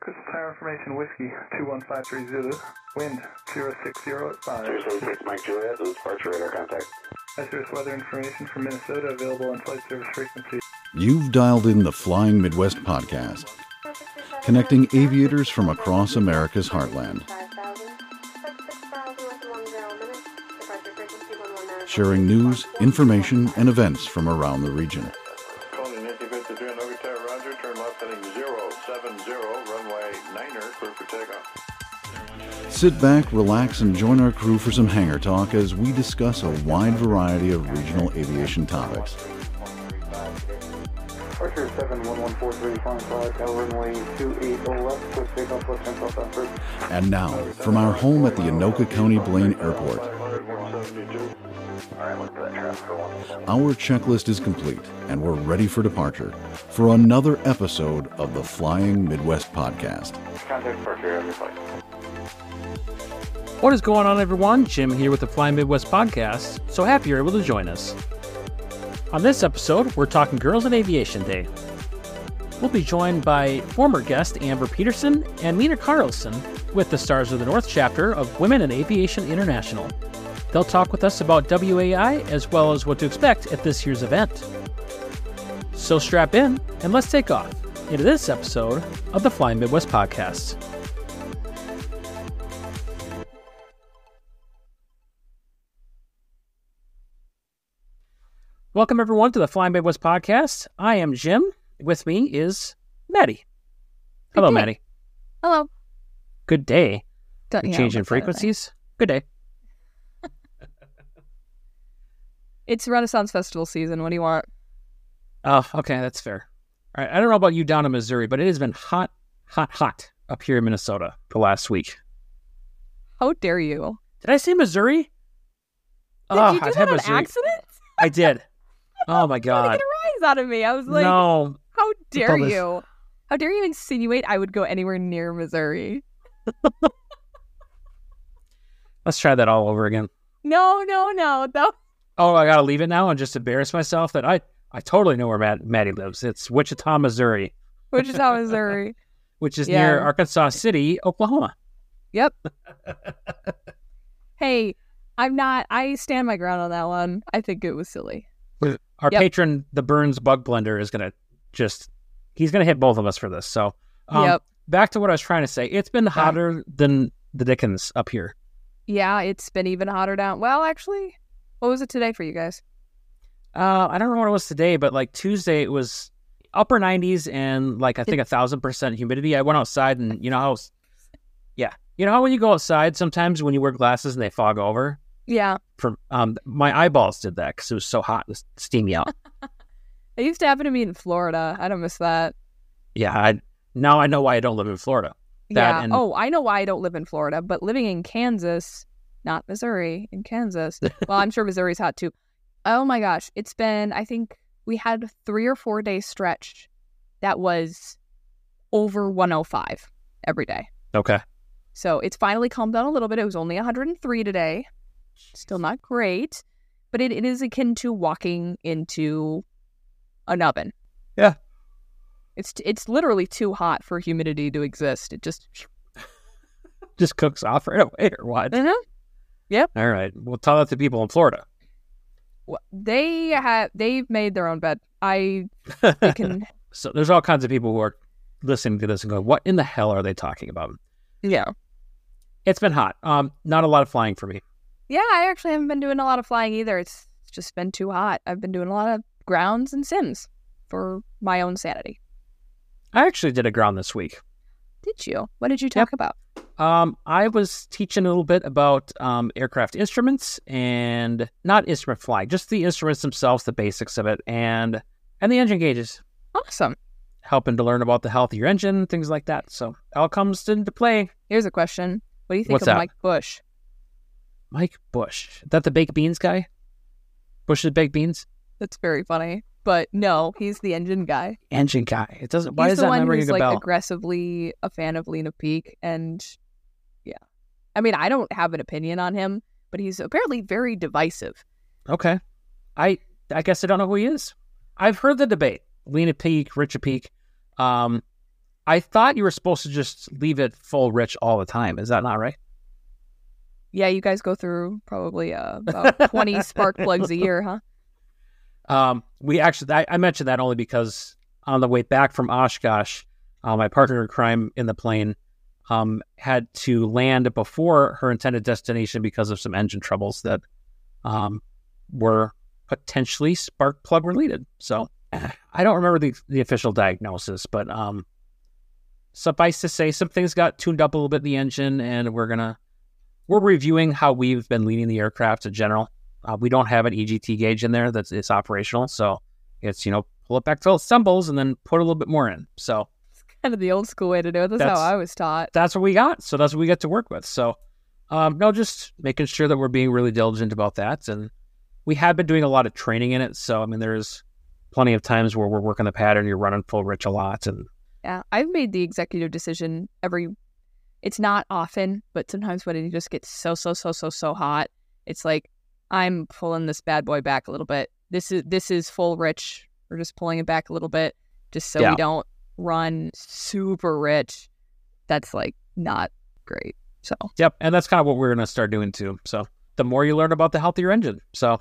Crystal Tower Information Whiskey 21530 Zulu, wind 060 at 5. 076 Mike Juliet, this is departure radar contact. Isurus weather information from Minnesota available on flight service frequency. You've dialed in the Flying Midwest podcast, connecting aviators from across America's heartland, sharing news, information, and events from around the region. Sit back, relax, and join our crew for some hangar talk as we discuss a wide variety of regional aviation topics. Archer 71143, flying flight, Tower runway 28 left, push takeoff left 10 south after. And now, from our home at the Anoka County Blaine Airport, our checklist is complete and we're ready for departure for another episode of the Flying Midwest podcast. What is going on, everyone? Jim here with the Fly Midwest podcast. So happy you're able to join us. On this episode, we're talking Girls in Aviation Day. We'll be joined by former guest Ambyr Peterson and Mina Carlson with the Stars of the North chapter of Women in Aviation International. They'll talk with us about WAI as well as what to expect at this year's event. So strap in and let's take off into this episode of the Fly Midwest podcast. Welcome everyone to the Flying Midwest podcast. I am Jim. With me is Maddie. Hello, day. Maddie. Hello. Good day. Don't You change in frequencies. Good day. It's Renaissance Festival season. What do you want? Oh, okay, that's fair. All right. I don't know about you down in Missouri, but it has been hot, hot, hot up here in Minnesota the last week. How dare you? Did I say Missouri? Did Oh, you do I've that on Missouri. accident? I did. Oh my god. get a rise out of me. I was like, no. how dare this- you? How dare you insinuate I would go anywhere near Missouri? Let's try that all over again. No, no, no. That, Oh, I gotta leave it now and just embarrass myself that I I totally know where Matt, Maddie lives. It's Wichita, Missouri, Wichita, Missouri. which is Yeah. near Arkansas City, Oklahoma. Yep. hey, I'm not. I stand my ground on that one. I think it was silly. Our Yep. patron, the Burns Bug Blender, is gonna just he's gonna hit both of us for this. So, um, Yep. back to what I was trying to say. It's been hotter than the Dickens up here. Yeah, it's been even hotter down. Well, actually, what was it today for you guys? Uh, I don't know what it was today, but like Tuesday, it was upper 90s and like I think a thousand percent humidity. I went outside and you know how, yeah, you know how when you go outside sometimes when you wear glasses and they fog over. Yeah, From um, my eyeballs did that because it was so hot, it was steamy out. it used to happen to me in Florida. I don't miss that. yeah, I now I know why I don't live in Florida. That yeah. and- Oh, I know why I don't live in Florida, but living in Kansas, not Missouri, in Kansas. well, I'm sure Missouri's hot too. Oh my gosh, it's been. I think we had three or four day stretch that was over 105 every day. Okay, So it's finally calmed down a little bit. It was only 103 today. Still not great, but it, it is akin to walking into an oven. Yeah. It's it's literally too hot for humidity to exist. It just just cooks off right away or what? Mhm. All right, we'll tell that to people in Florida. They have they've made their own bed. I they can So there's all kinds of people who are listening to this and going, "What in the hell are they talking about?" yeah It's been hot. Um, not a lot of flying for me. Yeah. I actually haven't been doing a lot of flying either. It's just been too hot. I've been doing a lot of grounds and sims for my own sanity. I actually did a ground this week. Did you? What did you talk about? Um, I was teaching a little bit about um, aircraft instruments and not instrument flying, just the instruments themselves, the basics of it, and and the engine gauges, Awesome. helping to learn about the health of your engine, things like that. So it all comes into play. Here's a question. What do you think What's of that? Mike Busch? Mike Busch, Is that the baked beans guy? Bush's baked beans, That's very funny. But no, he's the engine guy. engine guy. It doesn't. Why he's is the that one not who's a like bell? aggressively a fan of lean of peak and yeah. I mean, I don't have an opinion on him, but he's apparently very divisive. Okay. I I guess I don't know who he is. I've heard the debate. lean of peak, Richard Peak. Um, I thought you were supposed to just leave it full rich all the time. Is that not right? Yeah, you guys go through probably uh, about 20 spark plugs a year, huh? Um, we actually, I, I mentioned that only because on the way back from Oshkosh, uh, my partner in crime in the plane um, had to land before her intended destination because of some engine troubles that um, were potentially spark plug related. So I don't remember the, the official diagnosis, but um, suffice to say, some things got tuned up a little bit in the engine, and we're gonna we're reviewing how we've been leading the aircraft in general. Uh, we don't have an EGT gauge in there that's it's operational, so it's you know pull it back till it stumbles and then put a little bit more in. So it's Kind of the old school way to do it. That's, That's- how I was taught. that's what we got. So that's what we get to work with. So um, no, just making sure that we're being really diligent about that, and we have been doing a lot of training in it. So I mean, there's plenty of times where we're working the pattern, you're running full rich a lot, and Yeah, I've made the executive decision every. It's not often, but sometimes when it just gets so so so so so hot, it's like I'm pulling this bad boy back a little bit. This is this is full rich. We're just pulling it back a little bit, just so Yeah. we don't run super rich. That's like not great. So Yep, and that's kind of what we're going to start doing too. So the more you learn about the healthier engine. So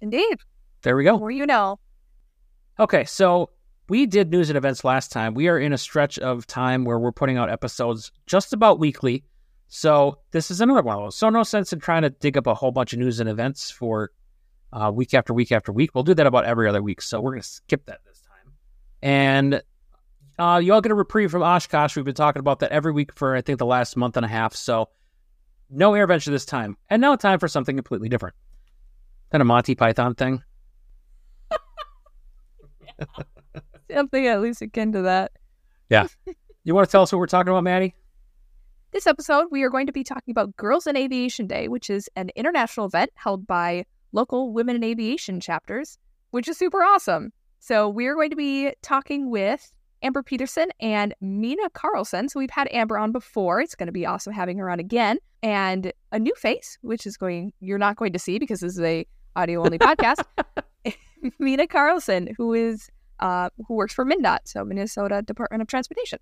indeed, there we go. more you know. Okay, so we did news and events last time. We are in a stretch of time where we're putting out episodes just about weekly. So this is another one of those. So no sense in trying to dig up a whole bunch of news and events for uh, week after week after week. We'll do that about every other week. So we're going to skip that this time. And uh, you all get a reprieve from Oshkosh. We've been talking about that every week for I think the last month and a half. So no AirVenture this time. And now time for something completely different. Then a Monty Python thing. Something at least akin to that. Yeah. You want to tell us what we're talking about, Maddie? This episode, we are going to be talking about Girls in Aviation Day, which is an international event held by local women in aviation chapters, which is super awesome. So, we are going to be talking with Ambyr Peterson and Mina Carlson. So, we've had Ambyr on before. It's going to be awesome having her on again. And a new face, which is going, you're not going to see because this is a audio only podcast. Mina Carlson, who is, uh, who works for MnDOT, so Minnesota Department of Transportation.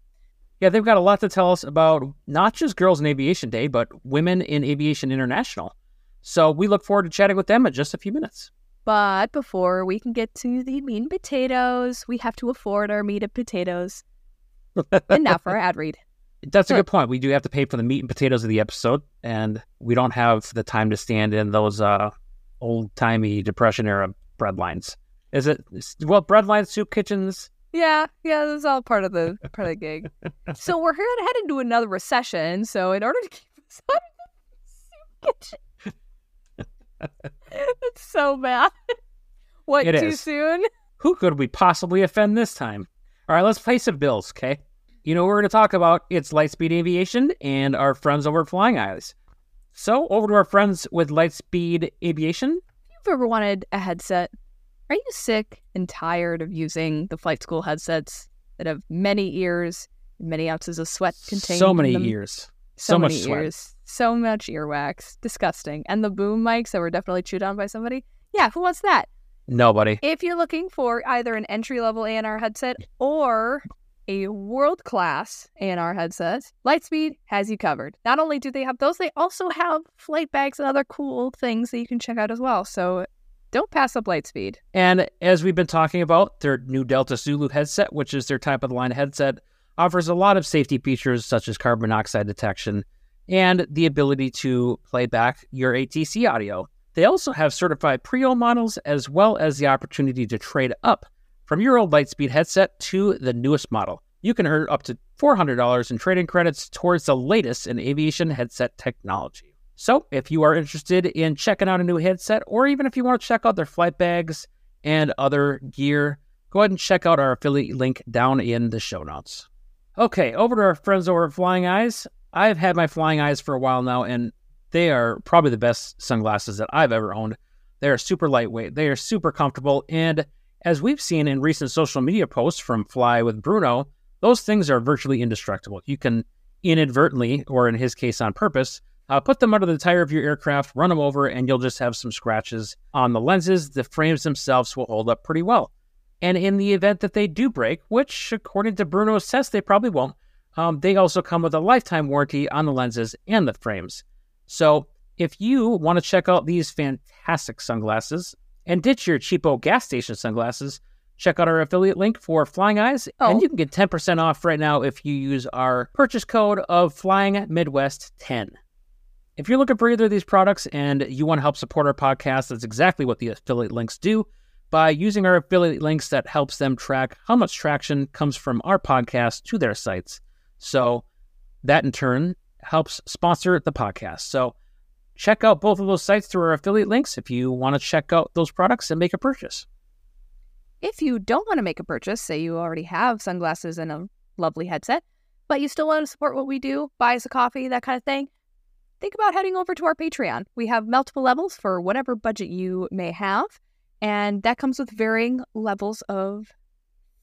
Yeah, they've got a lot to tell us about not just Girls in Aviation Day, but Women in Aviation International. So we look forward to chatting with them in just a few minutes. But before we can get to the meat and potatoes, we have to afford our meat and potatoes. And now for our ad read. That's a good point. We do have to pay for the meat and potatoes of the episode, and we don't have the time to stand in those uh, old timey Depression era bread lines. Is it well breadline soup kitchens? Yeah, yeah, this is all part of the part of the gig. so we're here headed head into another recession. So in order to keep us out of the soup kitchen, it's so bad. What It too is. soon? Who could we possibly offend this time? All right, let's pay some bills, okay? You know what we're going to talk about? It's Lightspeed Aviation and our friends over at Flying Eyes. So, over to our friends with Lightspeed Aviation. If you've ever wanted a headset, are you sick and tired of using the flight school headsets that have many ears, and many ounces of sweat contained? So many years. so, So much many sweat. ears, so much earwax, disgusting. And the boom mics that were definitely chewed on by somebody. Yeah, who wants that? Nobody. If you're looking for either an entry level ANR headset or a world class ANR headset, Lightspeed has you covered. Not only do they have those, they also have flight bags and other cool things that you can check out as well. So don't pass up Lightspeed. And as we've been talking about, their new Delta Zulu headset, which is their type of the line headset, offers a lot of safety features such as carbon monoxide detection and the ability to play back your ATC audio. They also have certified pre owned models as well as the opportunity to trade up from your old Lightspeed headset to the newest model. You can earn up to $400 in trading credits towards the latest in aviation headset technology. So, if you are interested in checking out a new headset, or even if you want to check out their flight bags and other gear, go ahead and check out our affiliate link down in the show notes. Okay, over to our friends over at Flying Eyes. I've had my Flying Eyes for a while now, and they are probably the best sunglasses that I've ever owned. They are super lightweight, they are super comfortable, and as we've seen in recent social media posts from Fly with Bruno, those things are virtually indestructible. You can inadvertently, or in his case on purpose, uh, put them under the tire of your aircraft, run them over, and you'll just have some scratches on the lenses. The frames themselves will hold up pretty well. And in the event that they do break, which according to Bruno's test, they probably won't, um, they also come with a lifetime warranty on the lenses and the frames. So if you want to check out these fantastic sunglasses and ditch your cheapo gas station sunglasses, check out our affiliate link for Flying Eyes, Oh. and you can get 10% off right now if you use our purchase code of Flying Midwest 10. If you're looking for either of these products and you want to help support our podcast, that's exactly what the affiliate links do. By using our affiliate links, that helps them track how much traction comes from our podcast to their sites. So that in turn helps sponsor the podcast. So check out both of those sites through our affiliate links if you want to check out those products and make a purchase. If you don't want to make a purchase, say you already have sunglasses and a lovely headset, but you still want to support what we do, buy us a coffee, that kind of thing, think about heading over to our Patreon. We have multiple levels for whatever budget you may have, and that comes with varying levels of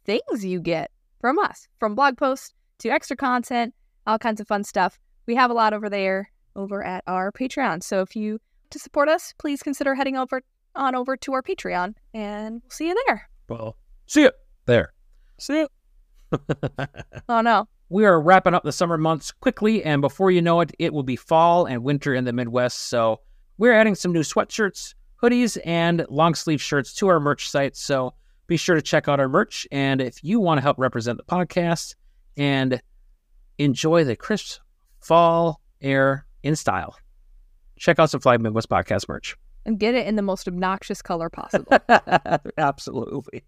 things you get from us, from blog posts to extra content, all kinds of fun stuff. We have a lot over there over at our Patreon. So if you to support us, please consider heading over on over to our Patreon, and we'll see you there. Well, see you there. See you. Oh no. We are wrapping up the summer months quickly, and before you know it, it will be fall and winter in the Midwest. So we're adding some new sweatshirts, hoodies, and long sleeve shirts to our merch site. So be sure to check out our merch. And if you want to help represent the podcast and enjoy the crisp fall air in style, check out some Fly Midwest podcast merch. and get it in the most obnoxious color possible. Absolutely.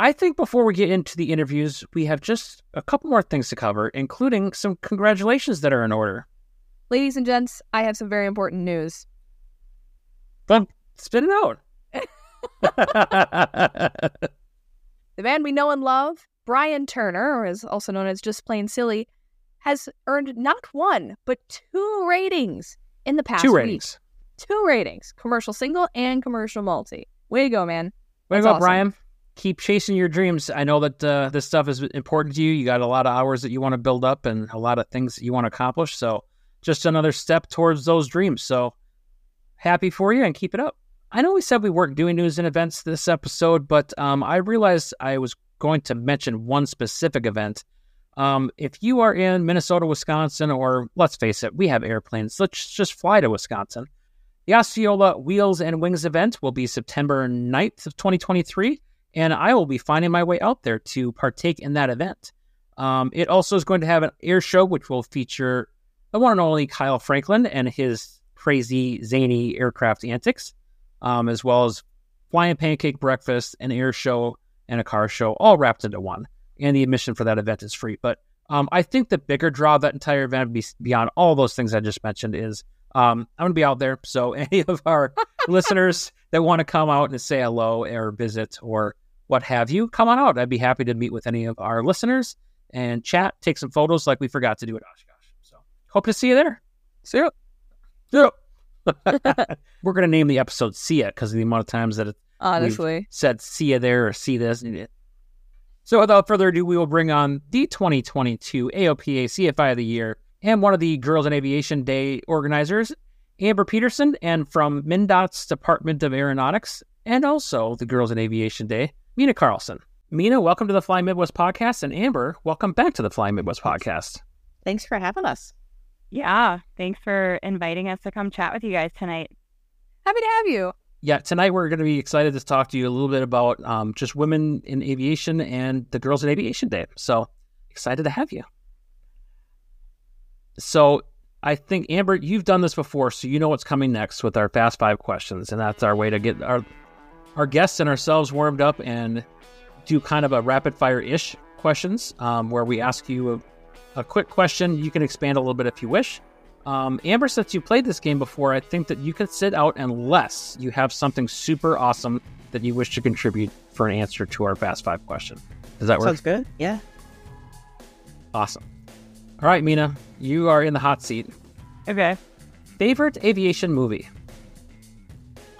I think before we get into the interviews, we have just a couple more things to cover, including some congratulations that are in order. Ladies and gents, I have some very important news. But spit it out. The man we know and love, Brian Turner, or is also known as Just Plain Silly, has earned not one, but two ratings in the past Two week. ratings. Two ratings. Commercial single and commercial multi. Way to go, man. Way to go, awesome. Brian. Keep chasing your dreams. I know that uh, this stuff is important to you. You got a lot of hours that you want to build up and a lot of things that you want to accomplish. So, just another step towards those dreams. So, happy for you and keep it up. I know we said we weren't doing news and events this episode, but um, I realized I was going to mention one specific event. Um, if you are in Minnesota, Wisconsin, or let's face it, we have airplanes. Let's just fly to Wisconsin. The Osceola Wheels and Wings event will be September 9th of 2023, and I will be finding my way out there to partake in that event. Um, it also is going to have an air show, which will feature the one and only Kyle Franklin and his crazy, zany aircraft antics, um, as well as flying pancake breakfast, an air show, and a car show, all wrapped into one. And the admission for that event is free. But um, I think the bigger draw of that entire event, beyond all those things I just mentioned, is um, I'm going to be out there. So any of our listeners that want to come out and say hello or visit or what have you, come on out. I'd be happy to meet with any of our listeners and chat, take some photos like we forgot to do at Oshkosh. So hope to see you there. See you. See ya. We're going to name the episode See Ya because of the amount of times that it Honestly. said see you there or see this. So without further ado, we will bring on the 2022 AOPA CFI of the Year and one of the Girls in Aviation Day organizers, Ambyr Peterson, and from MnDOT's Department of Aeronautics, and also the Girls in Aviation Day, Mina Carlson. Mina, welcome to the Fly Midwest podcast, and Ambyr, welcome back to the Fly Midwest podcast. Thanks for having us. Yeah, thanks for inviting us to come chat with you guys tonight. Happy to have you. Yeah, tonight we're going to be excited to talk to you a little bit about um, just women in aviation and the Girls in Aviation Day. So excited to have you. So I think Ambyr, you've done this before, so you know what's coming next with our fast five questions, and that's our way to get our our guests and ourselves warmed up and do kind of a rapid fire ish questions um, where we ask you a, a quick question. You can expand a little bit if you wish. Um, Ambyr, since you played this game before, I think that you could sit out unless you have something super awesome that you wish to contribute for an answer to our fast five question. Does that work? Sounds good. Yeah. Awesome. All right, Mina, you are in the hot seat. Okay. Favorite aviation movie?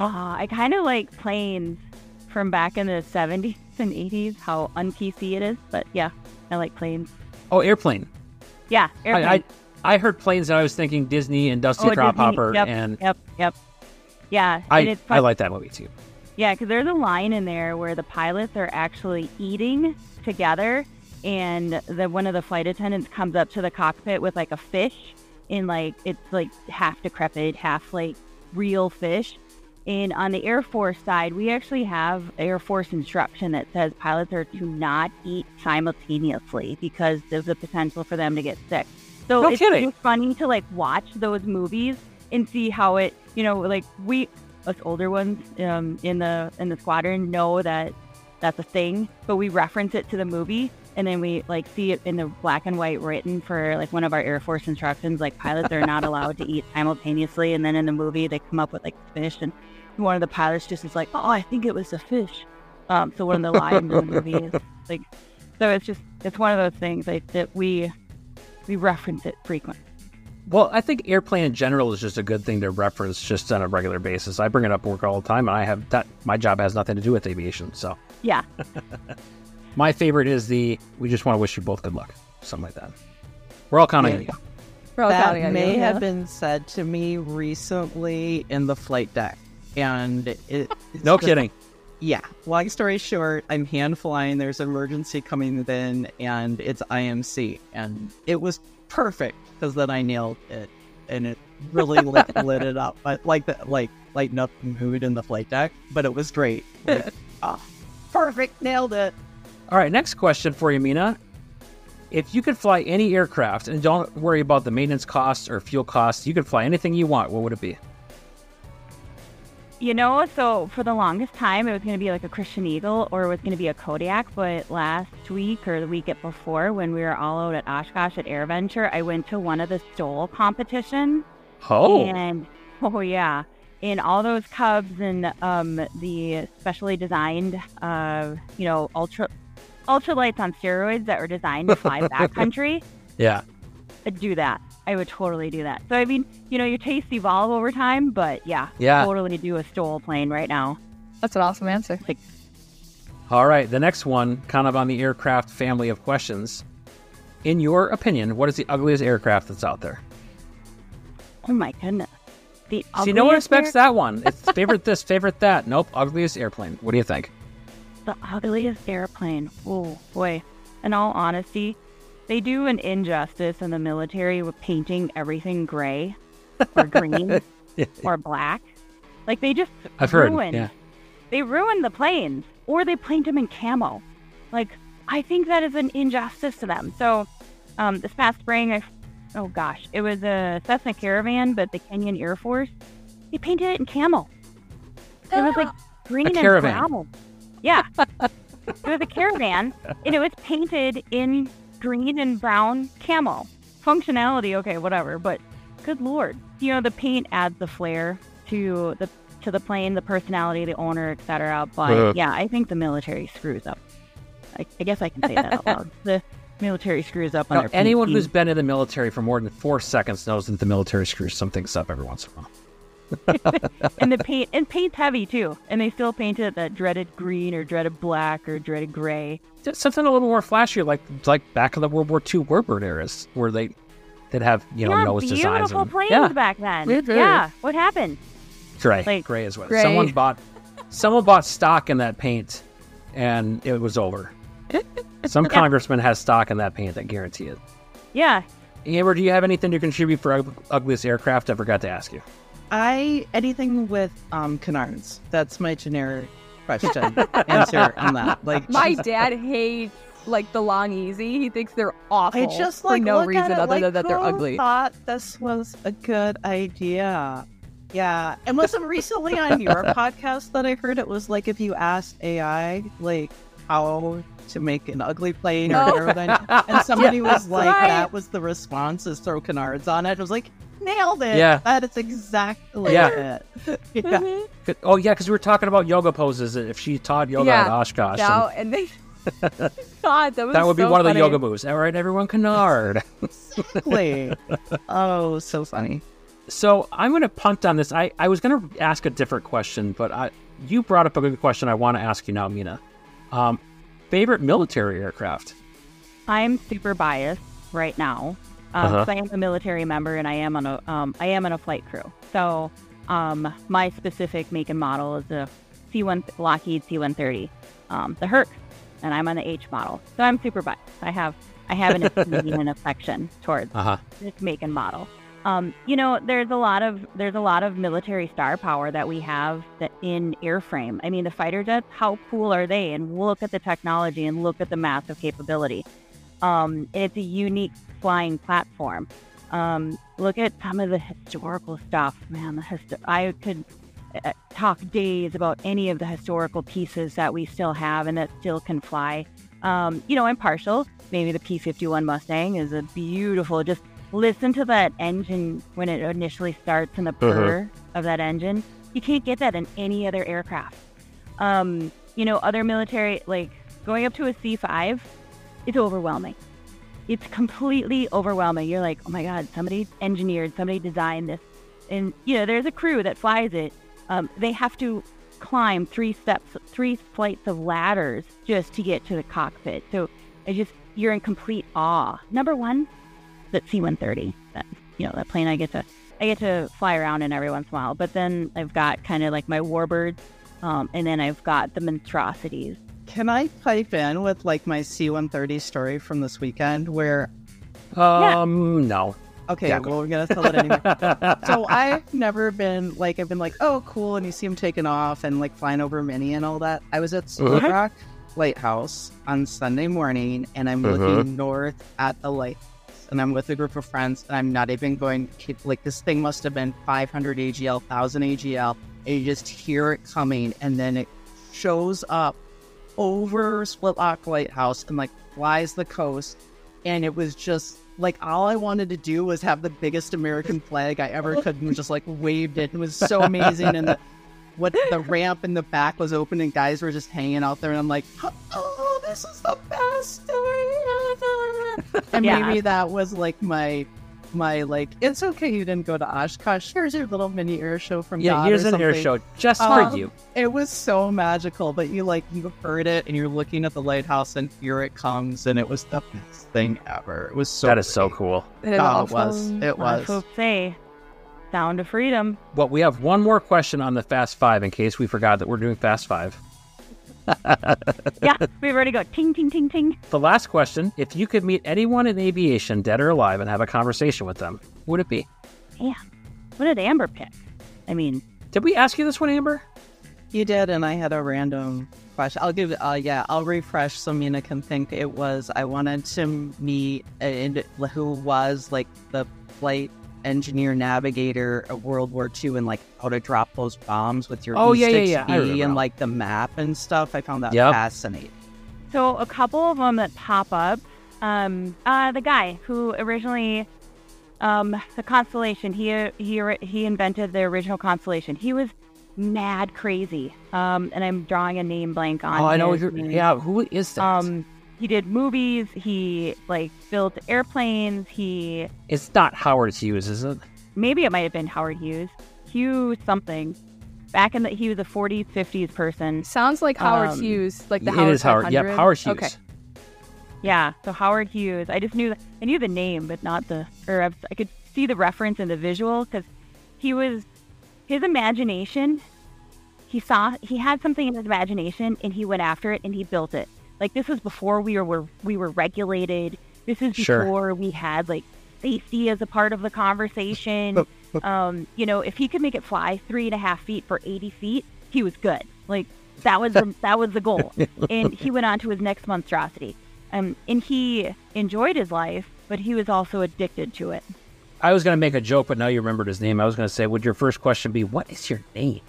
Uh, I kind of like planes from back in the 70s and 80s, how un-PC it is. But yeah, I like planes. Oh, airplane. Yeah, airplane. I, I I heard planes and I was thinking Disney and Dusty Oh, Crop Hopper, Yep, and Yep, yep. Yeah, I and I like that movie too. Yeah, because there's a line in there where the pilots are actually eating together, and the one of the flight attendants comes up to the cockpit with like a fish, in like it's like half decrepit, half like real fish. And on the Air Force side, we actually have Air Force instruction that says pilots are to not eat simultaneously because there's a potential for them to get sick. So No it's kidding. funny to like watch those movies and see how it, you know, like we us older ones um, in the in the squadron know that that's a thing, but we reference it to the movie and then we like see it in the black and white written for like one of our Air Force instructions, like pilots are not allowed to eat simultaneously. And then in the movie, they come up with like fish, and one of the pilots just is like, "Oh, I think it was a fish." Um, so one of the lines in the movie is like, so it's just it's one of those things like, that we we reference it frequently. Well, I think airplane in general is just a good thing to reference just on a regular basis. I bring it up work all the time, and I have that. My job has nothing to do with aviation, so Yeah, my favorite is the "We just want to wish you both good luck," something like that. We're all counting on you. We're all that counting on may you. have been said to me recently in the flight deck, and it. it's No just- kidding. Yeah. Long story short, I'm hand flying. There's an emergency coming in, and it's IMC, and it was perfect because then I nailed it, and it really lit, lit it up. But like the like lighten up the mood in the flight deck, but it was great. Like, ah, perfect, nailed it. All right, next question for you, Mina. If you could fly any aircraft, and don't worry about the maintenance costs or fuel costs, you could fly anything you want. What would it be? you know. So for the longest time, it was going to be like a Christen Eagle or it was going to be a Kodiak. But last week or the week before, when we were all out at Oshkosh at AirVenture, I went to one of the STOL competitions. Oh, And oh yeah, in all those Cubs and um, the specially designed, uh, you know, ultra ultralights on steroids that were designed to fly backcountry, yeah. I'd do that. I would totally do that. So I mean, you know, your tastes evolve over time, but yeah, Yeah. totally do a STOL plane right now. That's an awesome answer. All right, the next one, kind of on the aircraft family of questions. In your opinion, what is the ugliest aircraft that's out there? Oh my goodness. The See, no one expects air- that one. It's favorite this, favorite that. Nope, ugliest airplane. What do you think? The ugliest airplane. Oh boy. In all honesty, they do an injustice in the military with painting everything gray or green or black. Like they just I've Heard, yeah. They ruined the planes or they paint them in camo. Like I think that is an injustice to them. So um, this past spring, I oh gosh, it was a Cessna Caravan, but the Kenyan Air Force they painted it in camo. It was like green and caravan. brown. Yeah. it was a caravan, and it was painted in green and brown camel. Functionality, okay, whatever, but good lord, you know the paint adds the flair to the to the plane, the personality, the owner, etc. But Uh. yeah, I think the military screws up. I, I guess I can say that out loud. The military screws up on anyone who's been in the military for more than four seconds knows that the military screws some things up every once in a while. and the paint and paint's heavy too, and they still paint it that dreaded green or dreaded black or dreaded gray. Just something a little more flashy, like like back in the World War II warbird eras, where they they'd have you know yeah, nose designs. beautiful planes yeah, back then. Yeah, very. What happened? gray, like- gray is what Gray. someone bought. Someone bought stock in that paint, and it was over. Some congressman has stock in that paint. I guarantee it. Yeah, Ambyr, do you have anything to contribute for ugliest aircraft? I forgot to ask you. I anything with um canards. That's my generic question answer on that. Like My dad hates like the Long-EZ. He thinks they're awful I just for like no reason it, other like, than that they're ugly. Thought this was a good idea. Yeah, and wasn't recently on your podcast that I heard it was like if you asked AI like how to make an ugly plane or Oh. whatever, and somebody was like, right. "That was the response is throw canards on it." I was like, "Nailed it! Yeah. that is exactly Yeah. it." yeah. Good- Oh yeah, because we were talking about yoga poses. If she taught yoga Yeah. at Oshkosh, and and they. God, that was that would be so one of the yoga moves. All right, everyone, canard. Exactly. oh, so funny. So I'm going to punt on this. I, I was going to ask a different question, but I, you brought up a good question. I want to ask you now, Mina. Um, favorite military aircraft? I'm super biased right now. Um, Uh-huh. 'cause I am a military member and I am on a um, I am on a flight crew. So um, my specific make and model is a C1 Lockheed C130, um, the Herc, and I'm on the H model. So I'm super biased. I have I have an opinion and affection towards Uh huh. this make and model. Um, you know, there's a lot of there's a lot of military star power that we have that in airframe. I mean, the fighter jets, how cool are they? And look at the technology and look at the massive capability. Um, it's a unique flying platform. Um, look at some of the historical stuff, man. The histo- I could uh, talk days about any of the historical pieces that we still have and that still can fly. Um, you know, I'm partial. Maybe the P-51 Mustang is a beautiful. Just listen to that engine when it initially starts and the purr of that engine. You can't get that in any other aircraft. Um, you know, other military like going up to a C5, it's overwhelming. It's completely overwhelming. You're like, oh my god, somebody engineered, somebody designed this, and you know, there's a crew that flies it. Um, they have to climb three steps, three flights of ladders just to get to the cockpit. So I just, you're in complete awe. Number one, that C-130, that you know, that plane I get to, I get to fly around in every once in a while. But then I've got kind of like my warbirds, um, and then I've got the monstrosities. Can I pipe in with like my C-130 story from this weekend where Um, no. Okay, Yeah, well, we're gonna tell it anyway. so I've never been like I've been like, oh, cool, and you see him taking off and like flying over Minnie and all that. I was at Split Mhm. Rock Lighthouse on Sunday morning, and I'm Mhm. looking north at the light, and I'm with a group of friends, and I'm not even going. Keep, like this thing must have been 500 AGL, 1000 AGL, and you just hear it coming, and then it shows up over Split Rock Lighthouse and like flies the coast. And it was just like all I wanted to do was have the biggest American flag I ever could and just like waved it. It was so amazing. And the what the ramp in the back was open and guys were just hanging out there and I'm like, oh, this is the best day. And Yeah. maybe that was like my my like it's okay you didn't go to Oshkosh. Here's your little mini air show from Yeah, God here's an air show just Um, for you. It was so magical, but you like you heard it and you're looking at the lighthouse and here it comes and it was the best thing ever. It was so that is so cool. It is Oh, it was. It was. hope say, sound of freedom. Well, we have one more question on the Fast Five in case we forgot that we're doing Fast Five. Yeah, we've already got ting ting ting ting. The last question if you could meet anyone in aviation, dead or alive, and have a conversation with them, would it be? Damn, what did Ambyr pick? I mean, Did we ask you this one, Ambyr? You did, and I had a random question. I'll give. Uh, yeah, I'll refresh so Mina can think. It was I wanted to meet and who was like the flight engineer navigator of World War II and like how to drop those bombs with your Oh, yeah, yeah, E6B yeah. I remember and like the map and stuff. I found that Yep. fascinating. So a couple of them that pop up. Um, uh, the guy who originally, um, the constellation. He he he invented the original constellation. He was mad crazy. Um, and I'm drawing a name blank on. oh, I know. his You're, name. yeah, who is that? Um, he did movies. He like built airplanes. He it's not Howard Hughes, is it? maybe it might have been Howard Hughes. Hugh something. Back in the he was a 40s, 50s person. Sounds like Howard Um, Hughes, like the it Howard is Howard. 500. Yep, Howard Hughes. Okay. Yeah, so Howard Hughes. I just knew I knew the name, but not the or I, I could see the reference in the visual because he was his imagination. He saw he had something in his imagination and he went after it and he built it. Like this was before we were we were regulated. This is Sure. before we had like safety as a part of the conversation. um, you know, if he could make it fly three and a half feet for eighty feet, he was good. Like that was the, that was the goal. and he went on to his next monstrosity. Um, and he enjoyed his life, but he was also addicted to it. I was going to make a joke, but now you remembered his name. I was going to say, would your first question be, what is your name?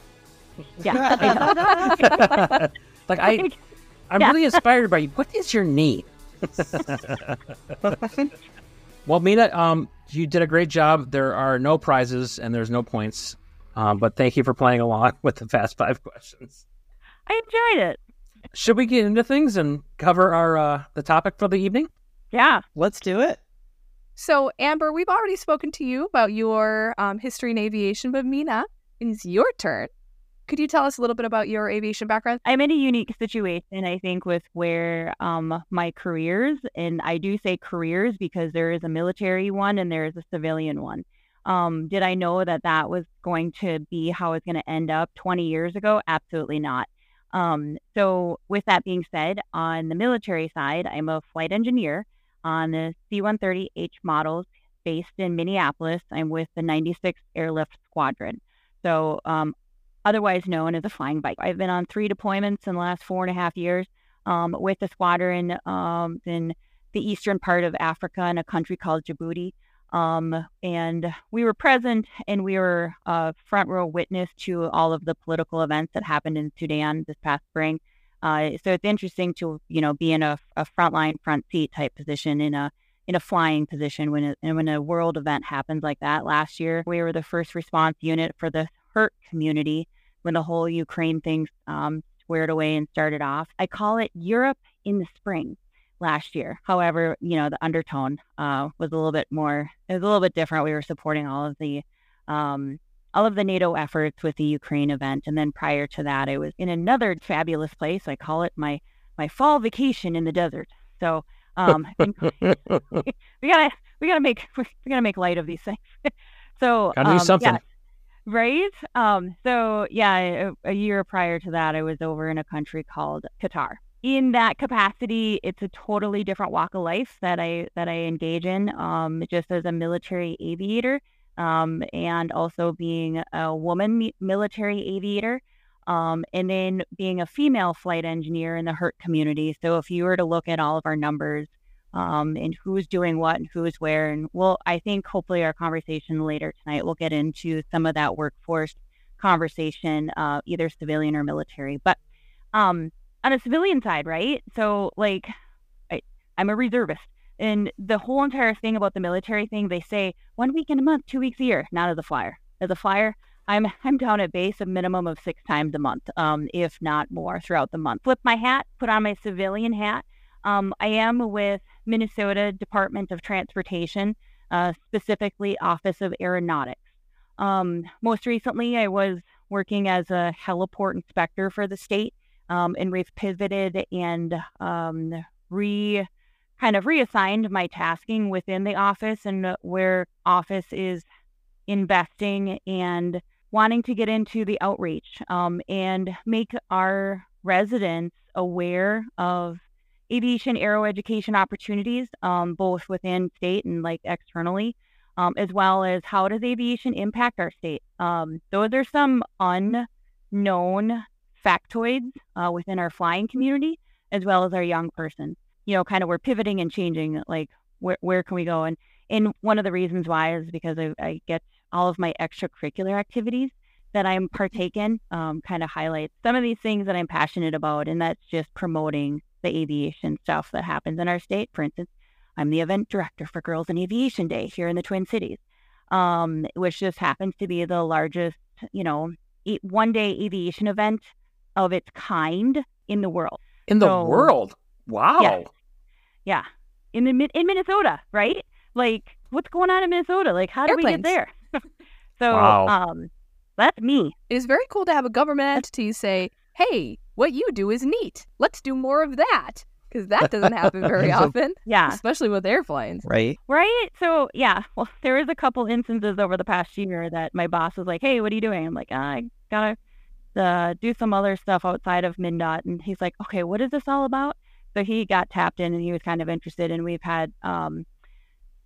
Yeah, Like, I, I'm Yeah. really inspired by you. What is your name? well, Mina, um, you did a great job. There are no prizes and there's no points. Um, but thank you for playing along with the Fast Five questions. I enjoyed it. Should we get into things and cover our uh, the topic for the evening? Yeah. Let's do it. So, Ambyr, we've already spoken to you about your um, history in aviation, but Mina, it is your turn. Could you tell us a little bit about your aviation background? I'm in a unique situation, I think, with where um, my careers, and I do say careers because there is a military one and there is a civilian one. Um, did I know that that was going to be how it's going to end up 20 years ago? Absolutely not. Um, so, with that being said, on the military side, I'm a flight engineer on the C 130H models based in Minneapolis. I'm with the 96th Airlift Squadron. So, um, otherwise known as a flying bike. I've been on three deployments in the last four and a half years um, with the squadron um, in the eastern part of Africa in a country called Djibouti. Um, and we were present and we were a front row witness to all of the political events that happened in Sudan this past spring. Uh, so it's interesting to you know be in a, a frontline front seat type position in a in a flying position when and when a world event happens like that. Last year we were the first response unit for the Herc community when the whole Ukraine thing um, squared away and started off. I call it Europe in the spring last year. However, you know, the undertone uh, was a little bit more, it was a little bit different. We were supporting all of the, um, all of the NATO efforts with the Ukraine event. And then prior to that, I was in another fabulous place. I call it my, my fall vacation in the desert. So, um, we gotta, we gotta make, we gotta make light of these things. so, gotta do um, something. Yeah, right. Um, so yeah, a, a year prior to that, I was over in a country called Qatar in that capacity, it's a totally different walk of life that I that I engage in, um, just as a military aviator, um, and also being a woman military aviator, um, and then being a female flight engineer in the Herc community. So if you were to look at all of our numbers um, and who's doing what and who's where, and well, I think hopefully our conversation later tonight will get into some of that workforce conversation, uh, either civilian or military, but. Um, on a civilian side, right? So like I, I'm a reservist. And the whole entire thing about the military thing, they say one week in a month, two weeks a year, not as a flyer. As a flyer, I'm I'm down at base a minimum of six times a month, um, if not more throughout the month. Flip my hat, put on my civilian hat. Um, I am with Minnesota Department of Transportation, uh, specifically Office of Aeronautics. Um, most recently, I was working as a heliport inspector for the state um, and we've pivoted and um, re kind of reassigned my tasking within the office and where office is investing and wanting to get into the outreach um, and make our residents aware of aviation aero education opportunities, um, both within state and like externally, um, as well as how does aviation impact our state. Um, those are some unknown factoids uh, within our flying community as well as our young person. You know, kind of we're pivoting and changing. Like, where where can we go? And and one of the reasons why is because I, I get all of my extracurricular activities that I'm partake in. Um, kind of highlights some of these things that I'm passionate about, and that's just promoting the aviation stuff that happens in our state. For instance, I'm the event director for Girls in Aviation Day here in the Twin Cities, um, which just happens to be the largest, you know, one day aviation event of its kind in the world. In the so, world? Wow. Yeah. yeah. In the in Minnesota, right? Like what's going on in Minnesota? Like how did we get there? so wow. um that's me. It is very cool to have a government entity say, "Hey, what you do is neat. Let's do more of that." Because that doesn't happen very often. Yeah. Especially with airplanes. Right. Right. So, yeah. Well, there was a couple instances over the past year that my boss was like, hey, what are you doing? I'm like, I gotta uh, do some other stuff outside of MnDOT. And he's like, okay, what is this all about? So he got tapped in and he was kind of interested. And we've had um,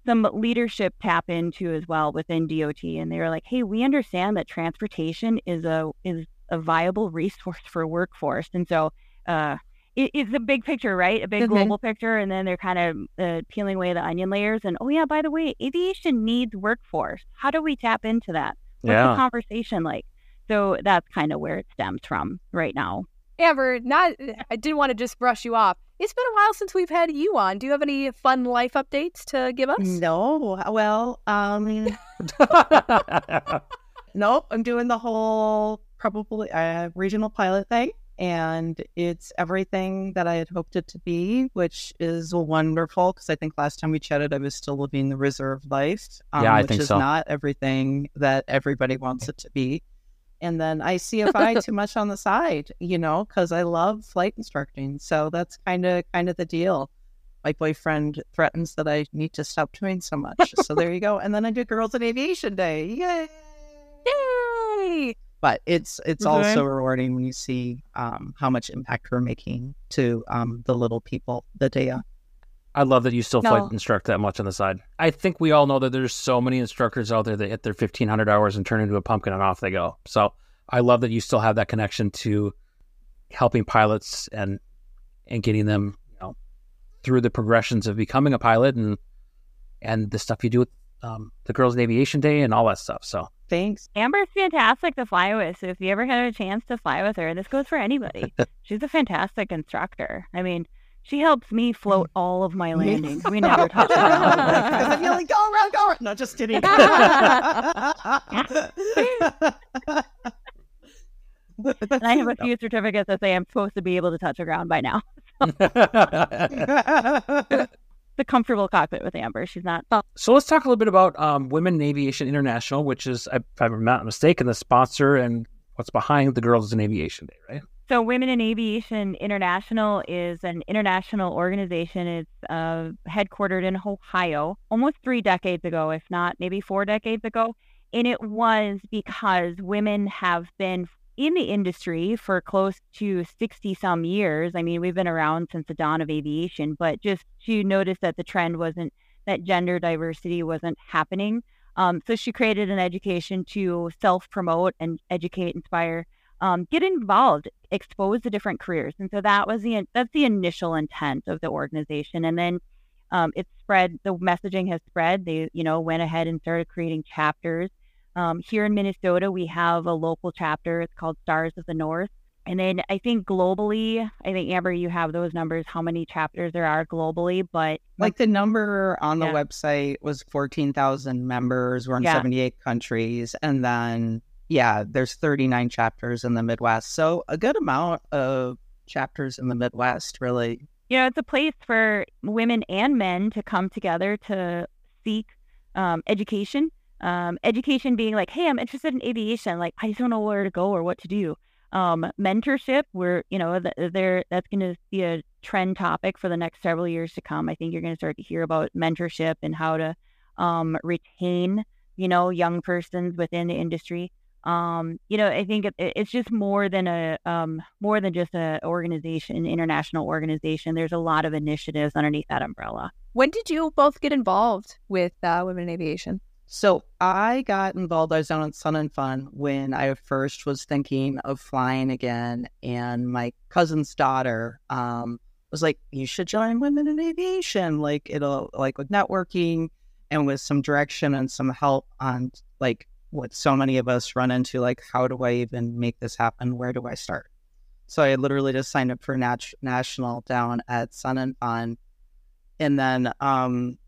some leadership tap into as well within DOT. And they were like, hey, we understand that transportation is a is a viable resource for workforce. And so uh, it, it's a big picture, right? A big mm-hmm. global picture. And then they're kind of uh, peeling away the onion layers. And oh, yeah, by the way, aviation needs workforce. How do we tap into that? What's yeah. the conversation like? So that's kind of where it stems from right now. Ambyr, not I didn't want to just brush you off. It's been a while since we've had you on. Do you have any fun life updates to give us? No. Well, um Nope, I'm doing the whole probably a regional pilot thing and it's everything that I had hoped it to be, which is wonderful because I think last time we chatted, I was still living the reserve life. Um, yeah, I which think is so. not everything that everybody wants it to be and then I CFI too much on the side, you know, because I love flight instructing. So that's kind of kind of the deal. my boyfriend threatens that I need to stop doing so much. so there you go. And then I do Girls in Aviation Day. Yay! Yay! But it's it's Okay. also rewarding when you see um, how much impact we're making to um, the little people the day. I love that you still No. flight instruct that much on the side. I think we all know that there's so many instructors out there that hit their 1500 hours and turn into a pumpkin and off they go. So I love that you still have that connection to helping pilots and and getting them, you know, through the progressions of becoming a pilot and and the stuff you do with um, the Girls in Aviation Day and all that stuff. So Thanks. Ambyr's fantastic to fly with. So if you ever had a chance to fly with her, this goes for anybody. She's a fantastic instructor. I mean, she helps me float all of my landings. We never touch ground. Because I'm yelling, go around, go around. No, just kidding. And I have a few certificates that say I'm supposed to be able to touch the ground by now. The comfortable cockpit with Ambyr. She's not. So let's talk a little bit about um, Women in Aviation International, which is, if I'm not mistaken, the sponsor and what's behind the Girls in Aviation Day, right? So, Women in Aviation International is an international organization. It's uh, headquartered in Ohio almost three decades ago, if not maybe four decades ago. And it was because women have been in the industry for close to 60 some years. I mean, we've been around since the dawn of aviation, but just she noticed that the trend wasn't that gender diversity wasn't happening. Um, so she created an education to self promote and educate, inspire um, get involved, expose the different careers, and so that was the that's the initial intent of the organization, and then um, it spread. The messaging has spread. They you know went ahead and started creating chapters. Um, here in Minnesota, we have a local chapter. It's called Stars of the North, and then I think globally, I think Ambyr, you have those numbers. How many chapters there are globally? But like the number on the Yeah. website was 14,000 members. We're in Yeah. 78 countries. And then, yeah, there's 39 chapters in the Midwest. So a good amount of chapters in the Midwest, really. you know, it's a place for women and men to come together to seek um, education. Um, education being like, hey, I'm interested in aviation. Like, I just don't know where to go or what to do. Um, mentorship, where you know, th- there that's going to be a trend topic for the next several years to come. I think you're going to start to hear about mentorship and how to um, retain, you know, young persons within the industry. Um, you know, I think it, it's just more than a um, more than just an organization, international organization. There's a lot of initiatives underneath that umbrella. When did you both get involved with uh, women in aviation? So I got involved. I was down at Sun and Fun when I first was thinking of flying again, and my cousin's daughter um, was like, "You should join Women in Aviation. Like it'll like with networking and with some direction and some help on like what so many of us run into. Like, how do I even make this happen? Where do I start?" So I literally just signed up for nat- national down at Sun and Fun, and then um,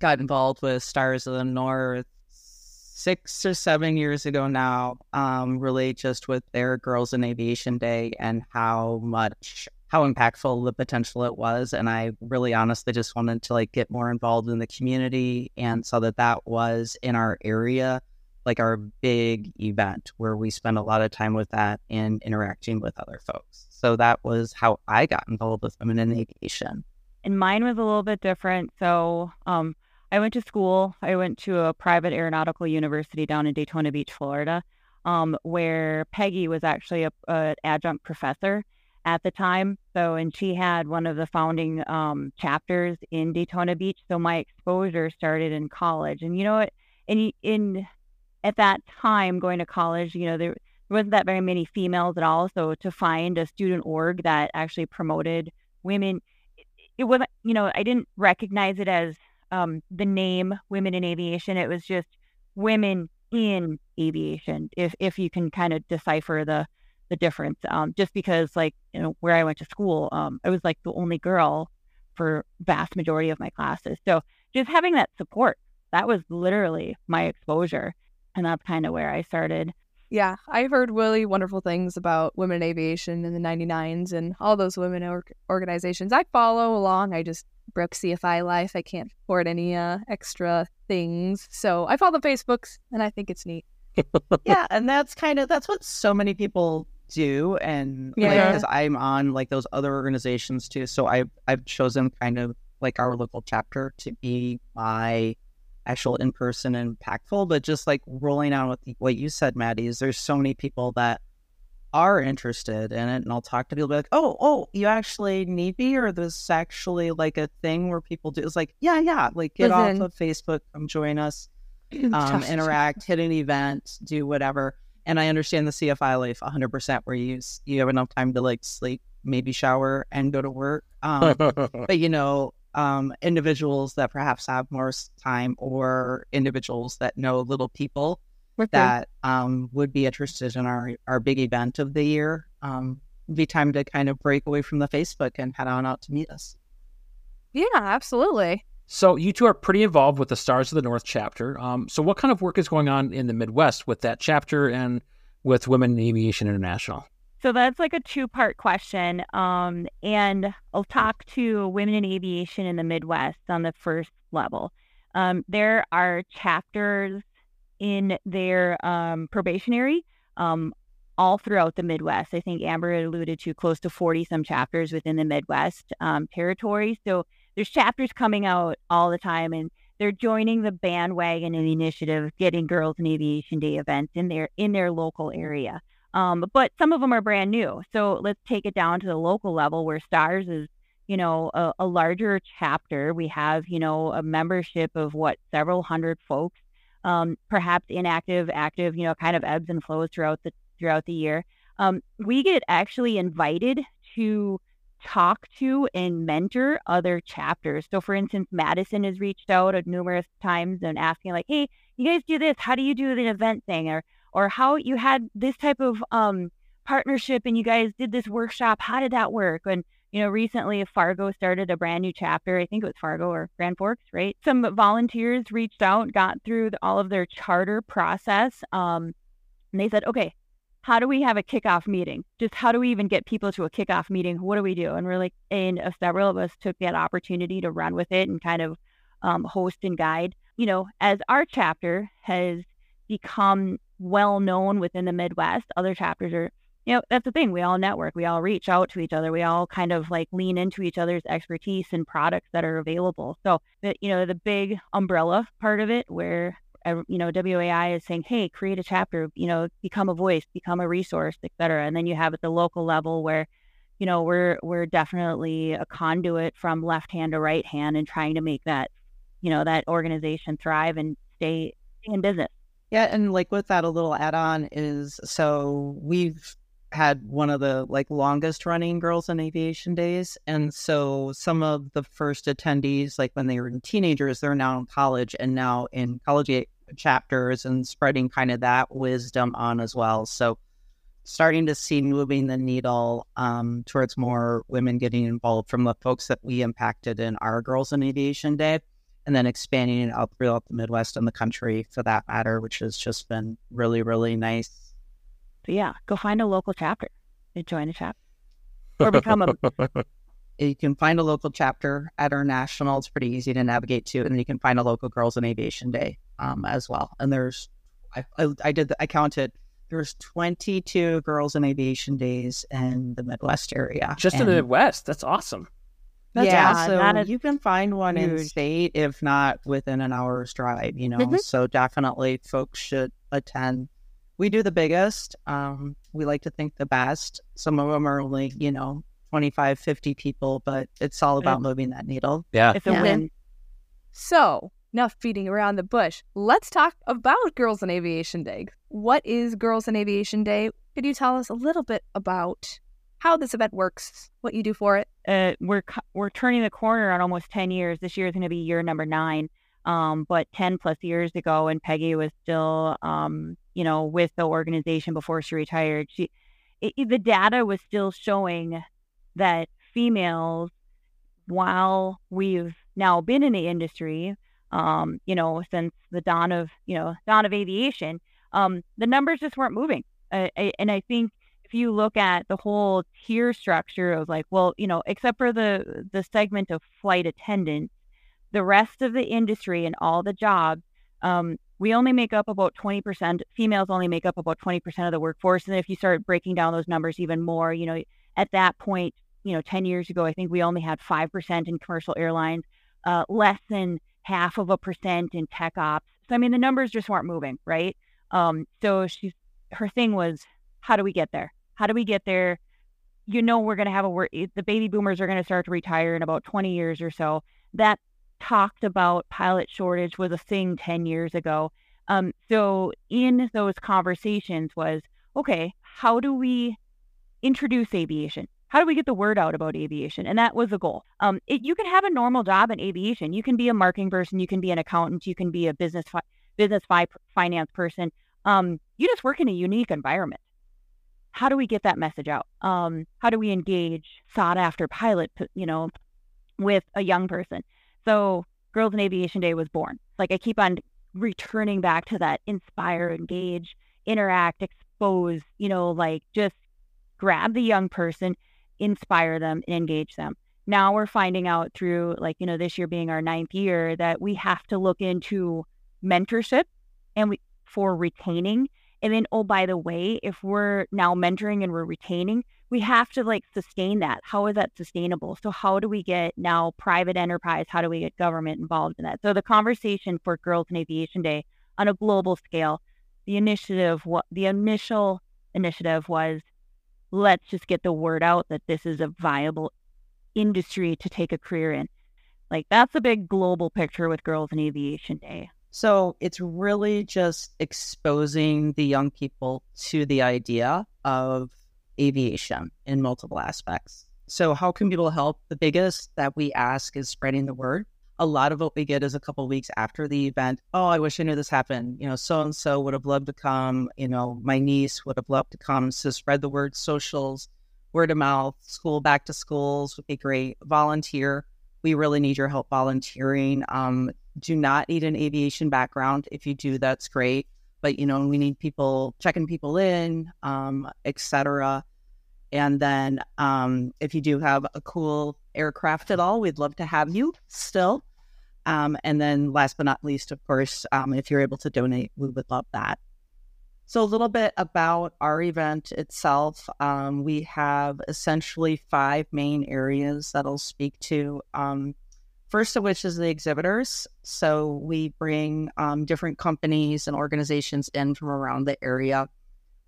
got involved with Stars of the North six or seven years ago now, um, really just with their Girls in Aviation Day and how much, how impactful the potential it was. And I really honestly just wanted to like get more involved in the community and saw that that was in our area, like our big event where we spend a lot of time with that and interacting with other folks. So that was how I got involved with Women in Aviation. and mine was a little bit different. So, um, I went to school. I went to a private aeronautical university down in Daytona Beach, Florida, um, where Peggy was actually a, a adjunct professor at the time. So, and she had one of the founding um, chapters in Daytona Beach. So my exposure started in college, and you know what? In in at that time, going to college, you know there. Wasn't that very many females at all. So to find a student org that actually promoted women it wasn't you know i didn't recognize it as um, the name women in aviation it was just women in aviation if if you can kind of decipher the the difference um, just because like you know where i went to school um, i was like the only girl for vast majority of my classes so just having that support that was literally my exposure and that's kind of where i started Yeah, I've heard really wonderful things about women in aviation in the 99s and all those women org- organizations. I follow along. I just broke CFI life. I can't afford any uh, extra things. So I follow the Facebooks and I think it's neat. yeah, and that's kind of that's what so many people do, and Yeah. yeah, because I'm on like those other organizations too, so I've I've chosen kind of like our local chapter to be my actual in person and impactful, but just like rolling out with what you said, Maddie, is there's so many people that are interested in it. And I'll talk to people like, oh, oh, you actually need me, or this actually like a thing where people do. It's like, yeah, yeah, like get Listen. off of Facebook, come join us, um, interact, hit an event, do whatever. And I understand the CFI life 100% where you you have enough time to like sleep, maybe shower, and go to work. Um, but you know, um, individuals that perhaps have more time or individuals that know little people that um, would be interested in our our big event of the year. Um, be time to kind of break away from the Facebook and head on out to meet us. Yeah, absolutely. So you two are pretty involved with the Stars of the North chapter. Um, so what kind of work is going on in the Midwest with that chapter and with Women in Aviation International? So that's like a two part question. Um, and I'll talk to women in aviation in the Midwest on the first level. Um, there are chapters in their um, probationary um, all throughout the Midwest. I think Ambyr alluded to close to 40 some chapters within the Midwest um, territory. So there's chapters coming out all the time and they're joining the bandwagon and the initiative getting Girls in Aviation Day events in their in their local area. Um, but some of them are brand new. So let's take it down to the local level where STARS is, you know, a, a larger chapter. We have, you know, a membership of what several hundred folks, um, perhaps inactive, active, you know, kind of ebbs and flows throughout the throughout the year. Um, we get actually invited to talk to and mentor other chapters. So, for instance, Madison has reached out numerous times and asking, like, "Hey, you guys do this? How do you do the event thing?" or or how you had this type of um, partnership and you guys did this workshop. How did that work? And you know, recently Fargo started a brand new chapter. I think it was Fargo or Grand Forks, right? Some volunteers reached out, got through the, all of their charter process, um, and they said, "Okay, how do we have a kickoff meeting? Just how do we even get people to a kickoff meeting? What do we do?" And we're like, and uh, several of us took that opportunity to run with it and kind of um, host and guide. You know, as our chapter has become well known within the Midwest. Other chapters are, you know, that's the thing. We all network, we all reach out to each other, we all kind of like lean into each other's expertise and products that are available. So, the, you know, the big umbrella part of it where, you know, WAI is saying, hey, create a chapter, you know, become a voice, become a resource, et cetera. And then you have at the local level where, you know, we're we're definitely a conduit from left hand to right hand and trying to make that, you know, that organization thrive and stay in business. Yeah, and like with that, a little add on is so we've had one of the like longest running girls in aviation days. And so some of the first attendees, like when they were teenagers, they're now in college and now in college chapters and spreading kind of that wisdom on as well. So starting to see moving the needle um, towards more women getting involved from the folks that we impacted in our Girls in Aviation Day and then expanding it out throughout the Midwest and the country for that matter, which has just been really, really nice. So yeah, go find a local chapter and join a chapter or become a. You can find a local chapter at our national. It's pretty easy to navigate to, and then you can find a local Girls in Aviation Day um, as well. And there's, I, I, I did, the, I counted. There's 22 Girls in Aviation Days in the Midwest area. Just in the And- Midwest. That's awesome. That's yeah, awesome. so That is you can find one in huge. state, if not within an hour's drive. You know, Mhm. so definitely folks should attend. We do the biggest. Um, we like to think the best. Some of them are only, you know, 25, 50 people, but it's all about moving that needle. Yeah. It's a Yeah. win. So, enough beating around the bush. Let's talk about Girls in Aviation Day. What is Girls in Aviation Day? Could you tell us a little bit about how this event works, what you do for it? Uh, we're we're turning the corner on almost ten years. This year is going to be year number nine. Um, but ten plus years ago, when Peggy was still, um, you know, with the organization before she retired, she it, the data was still showing that females, while we've now been in the industry, um, you know, since the dawn of you know dawn of aviation, um, the numbers just weren't moving. Uh, I- and I think if you look at the whole tier structure of like, well, you know, except for the the segment of flight attendants, the rest of the industry and all the jobs, um, we only make up about twenty percent. Females only make up about twenty percent of the workforce. And if you start breaking down those numbers even more, you know, at that point, you know, 10 years ago, I think we only had 5% in commercial airlines, uh, less than half of a percent in tech ops. So, I mean, the numbers just weren't moving, right? Um, so she's, her thing was, how do we get there? How do we get there? You know, we're going to have a, the baby boomers are going to start to retire in about 20 years or so. That talked about pilot shortage was a thing 10 years ago. Um, so in those conversations was, okay, how do we introduce aviation? How do we get the word out about aviation? And that was the goal. Um, it, you can have a normal job in aviation. You can be a marketing person. You can be an accountant. You can be a business fi- business fi- finance person. Um, you just work in a unique environment. How do we get that message out? Um, how do we engage sought after pilot, you know, with a young person? So Girls in Aviation Day was born. Like I keep on returning back to that inspire, engage, interact, expose, you know, like just grab the young person, inspire them, and engage them. Now we're finding out through, like, you know, this year being our ninth year, that we have to look into mentorship and we for retaining. And then, oh, by the way, if we're now mentoring and we're retaining, we have to like sustain that. How is that sustainable? So how do we get now private enterprise? How do we get government involved in that? So the conversation for Girls in Aviation Day on a global scale, the initiative, what the initial initiative was, let's just get the word out that this is a viable industry to take a career in. Like that's a big global picture with Girls in Aviation Day. So it's really just exposing the young people to the idea of aviation in multiple aspects. So, how can people help? The biggest that we ask is spreading the word. A lot of what we get is a couple weeks after the event. Oh, I wish I knew this happened. You know, so and so would have loved to come. You know, my niece would have loved to come. So, spread the word, socials, word of mouth, school back to schools would be great. Volunteer. We really need your help volunteering. Um, do not need an aviation background. If you do, that's great. But you know, we need people checking people in, um, etc. And then um, if you do have a cool aircraft at all, we'd love to have you still. Um, and then last but not least, of course, um, if you're able to donate, we would love that. So, a little bit about our event itself. Um, we have essentially five main areas that I'll speak to. Um, first of which is the exhibitors. So, we bring um, different companies and organizations in from around the area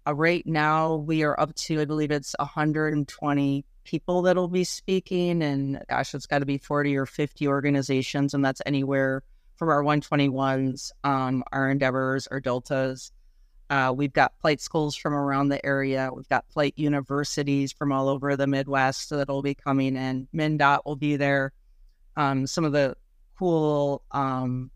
uh, right now, we are up to, I believe it's 120 people that'll be speaking, and gosh, it's got to be 40 or 50 organizations, and that's anywhere from our 121s, um, our Endeavors, our Deltas. Uh, we've got flight schools from around the area. We've got flight universities from all over the Midwest that'll be coming in. MnDOT will be there. Um, some of the cool um,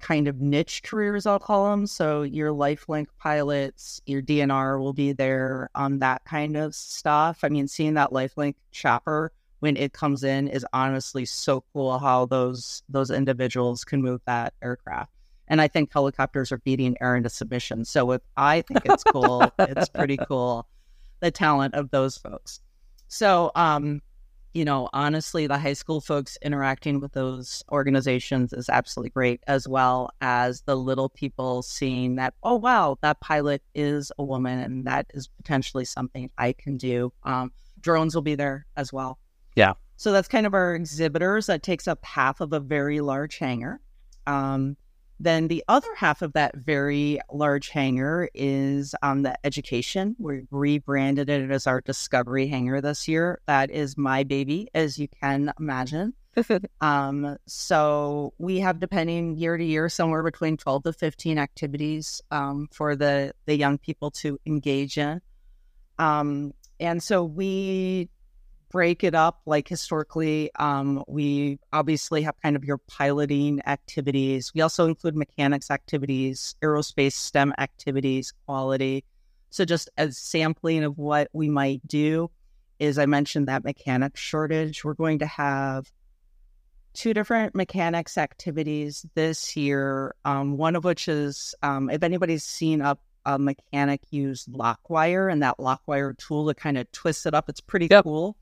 kind of niche careers, I'll call them. So your lifelink pilots, your DNR will be there on that kind of stuff. I mean, seeing that lifelink chopper when it comes in is honestly so cool how those those individuals can move that aircraft. And I think helicopters are beating air into submission. So if I think it's cool, it's pretty cool the talent of those folks. So um you know, honestly, the high school folks interacting with those organizations is absolutely great, as well as the little people seeing that, oh, wow, that pilot is a woman and that is potentially something I can do. Um, drones will be there as well. Yeah. So that's kind of our exhibitors. That takes up half of a very large hangar. Um, then the other half of that very large hangar is on the education. We rebranded it as our Discovery hangar this year. That is my baby, as you can imagine. um, so we have, depending year to year, somewhere between 12 to 15 activities um, for the, the young people to engage in. Um, and so we break it up like historically um, we obviously have kind of your piloting activities. We also include mechanics activities aerospace stem activities quality. So just a sampling of what we might do is i mentioned that mechanics shortage. We're going to have two different mechanics activities this year um, one of which is um, if anybody's seen up a mechanic use lock wire and that lock wire tool to kind of twist it up it's pretty yep. cool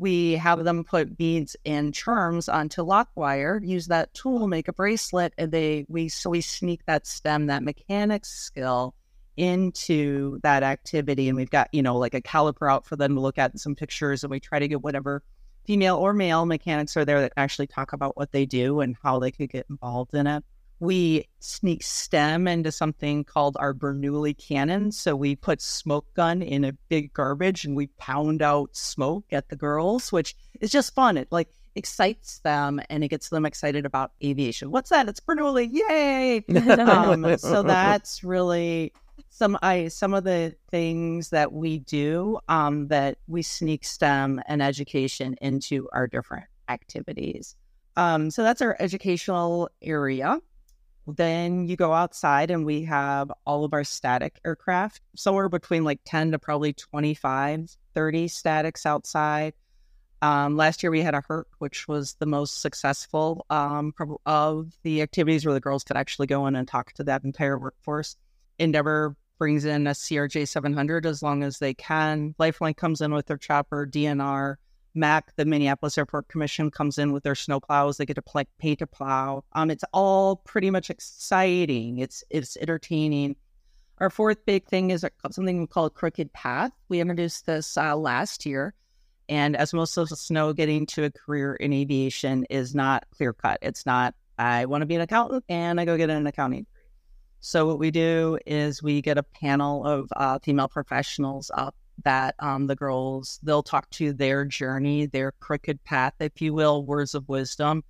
we have them put beads and charms onto lock wire, use that tool, make a bracelet, and they we so we sneak that stem, that mechanics skill into that activity. And we've got, you know, like a caliper out for them to look at and some pictures. And we try to get whatever female or male mechanics are there that actually talk about what they do and how they could get involved in it. We sneak STEM into something called our Bernoulli cannon. So we put smoke gun in a big garbage and we pound out smoke at the girls, which is just fun. It like excites them and it gets them excited about aviation. What's that? It's Bernoulli. Yay. um, so that's really some I some of the things that we do um, that we sneak STEM and education into our different activities. Um, so that's our educational area. Then you go outside and we have all of our static aircraft, somewhere between like 10 to probably 25, 30 statics outside. Um, last year we had a HERC, which was the most successful um, of the activities where the girls could actually go in and talk to that entire workforce. Endeavor brings in a CRJ 700 as long as they can. Lifeline comes in with their chopper, DNR. MAC, the Minneapolis Airport Commission, comes in with their snow plows. They get to play, pay to plow. Um, it's all pretty much exciting. It's it's entertaining. Our fourth big thing is something we call Crooked Path. We introduced this uh, last year, and as most of us know, getting to a career in aviation is not clear cut. It's not I want to be an accountant and I go get an accounting degree. So what we do is we get a panel of uh, female professionals up that um, the girls they'll talk to their journey, their crooked path, if you will, words of wisdom,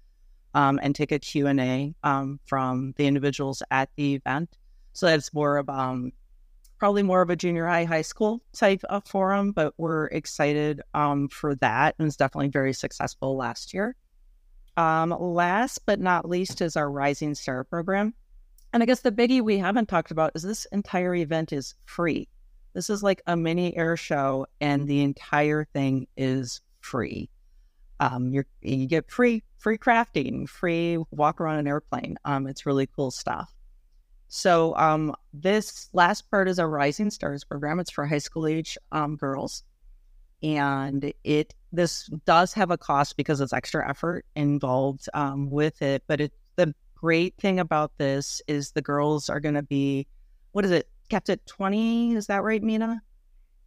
um, and take a Q and A um, from the individuals at the event. So that's more of um, probably more of a junior high, high school type of forum, but we're excited um, for that, and it's definitely very successful last year. Um, last but not least is our Rising Star program. And I guess the biggie we haven't talked about is this entire event is free. This is like a mini air show, and the entire thing is free. Um, you you get free free crafting, free walk around an airplane. Um, it's really cool stuff. So um, this last part is a Rising Stars program. It's for high school age um, girls, and it this does have a cost because it's extra effort involved um, with it. But it the great thing about this is the girls are going to be what is it kept at 20. Is that right, Mina?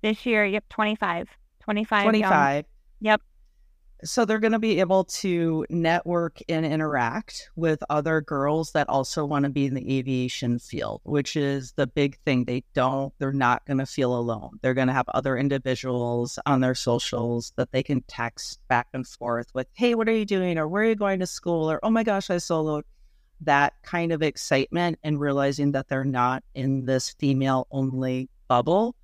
This year, yep, 25. 25. 25. Young. Yep. So they're going to be able to network and interact with other girls that also want to be in the aviation field, which is the big thing. They don't, they're not going to feel alone. They're going to have other individuals on their socials that they can text back and forth with, hey, what are you doing? Or where are you going to school? Or, oh my gosh, I soloed that kind of excitement and realizing that they're not in this female only bubble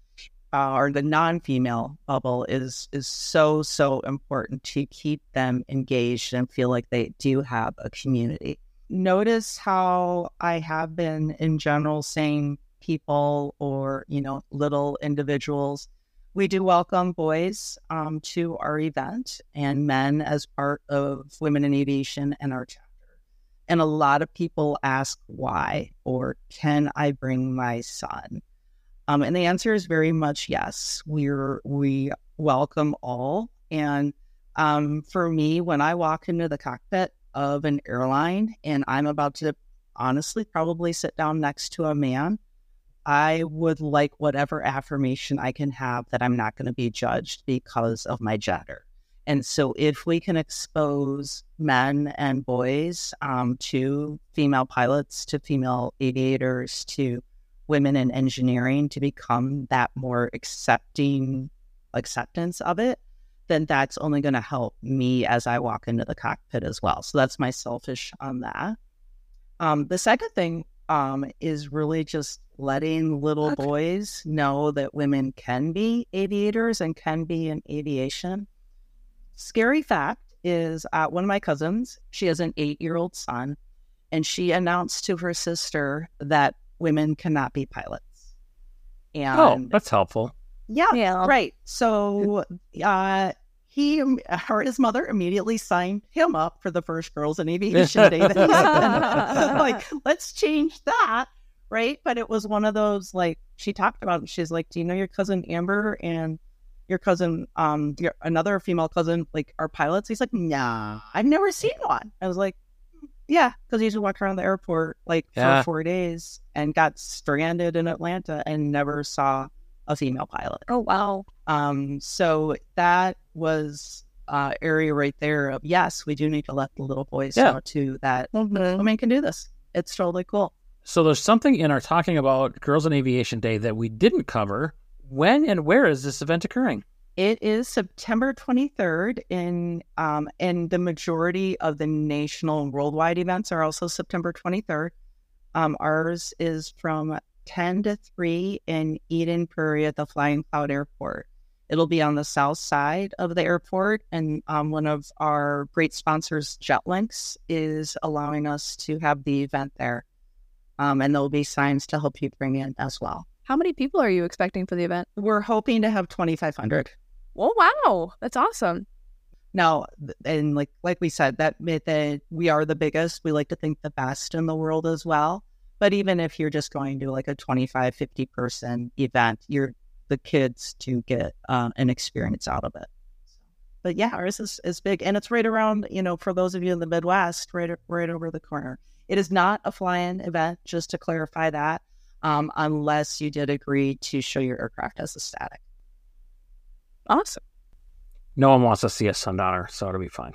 uh, or the non-female bubble is is so so important to keep them engaged and feel like they do have a community. Notice how i have been in general saying people or you know little individuals. We do welcome boys um, to our event and men as part of women in aviation and our chapter and a lot of people ask why or can I bring my son? Um, and the answer is very much yes. We're we welcome all. And um, for me, when I walk into the cockpit of an airline and I'm about to honestly probably sit down next to a man, I would like whatever affirmation I can have that I'm not going to be judged because of my gender. And so, if we can expose men and boys um, to female pilots, to female aviators, to women in engineering to become that more accepting acceptance of it, then that's only going to help me as I walk into the cockpit as well. So that's my selfish on that. Um, the second thing um, is really just letting little okay. boys know that women can be aviators and can be in aviation Scary fact is uh, one of my cousins, she has an eight year old son, and she announced to her sister that women cannot be pilots. Oh, and oh, that's helpful. Yeah, yeah. right. So uh, he or his mother immediately signed him up for the first Girls in Aviation Day. like, let's change that. Right. But it was one of those, like, she talked about, she's like, Do you know your cousin Ambyr? And your cousin, um, your another female cousin, like are pilots? He's like, nah, I've never seen one. I was like, Yeah, because he used to walk around the airport like Yeah. for four days and got stranded in Atlanta and never saw a female pilot. Oh wow. Um, so that was uh area right there of yes, we do need to let the little boys Yeah. know too that Mhm. women can do this. It's totally cool. So there's something in our talking about Girls in Aviation Day that we didn't cover. When and where is this event occurring? It is September 23rd, in um, and the majority of the national and worldwide events are also September 23rd. Um, ours is from 10 to 3 in Eden Prairie at the Flying Cloud Airport. It'll be on the south side of the airport, and um, one of our great sponsors, Jet Linx, is allowing us to have the event there. Um, and there'll be signs to help you bring in as well. How many people are you expecting for the event? We're hoping to have 2,500. Oh wow, that's awesome. Now, and like like we said, that myth that we are the biggest. We like to think the best in the world as well. But even if you're just going to like a 25, 50 person event, you're the kids to get uh, an experience out of it. But yeah, ours is, is big, and it's right around. You know, for those of you in the Midwest, right right over the corner. It is not a fly-in event, just to clarify that, um, unless you did agree to show your aircraft as a static. Awesome. No one wants to see a sundowner, so it'll be fine.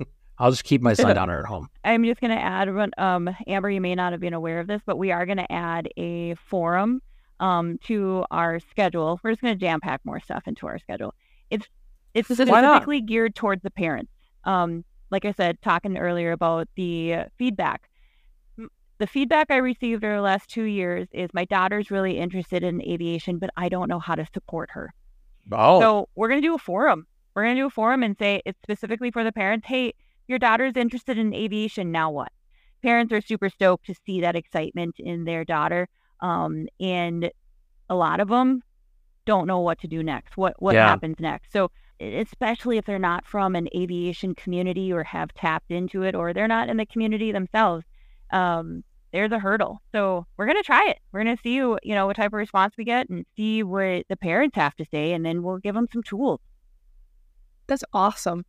I'll just keep my sundowner at home. I'm just going to add, um, Ambyr, you may not have been aware of this, but we are going to add a forum um, to our schedule. We're just going to jam pack more stuff into our schedule. It's it's specifically geared towards the parents. Um, like I said, talking earlier about the uh, feedback. The feedback I received over the last two years is my daughter's really interested in aviation, but I don't know how to support her. Oh, So we're going to do a forum. We're going to do a forum and say it's specifically for the parents. Hey, your daughter's interested in aviation. Now what? Parents are super stoked to see that excitement in their daughter. Um, and a lot of them don't know what to do next. What what Yeah. happens next? So especially if they're not from an aviation community or have tapped into it or they're not in the community themselves, um, there's a hurdle. So we're gonna try it. We're gonna see you know what type of response we get and see what the parents have to say, and then we'll give them some tools. That's awesome.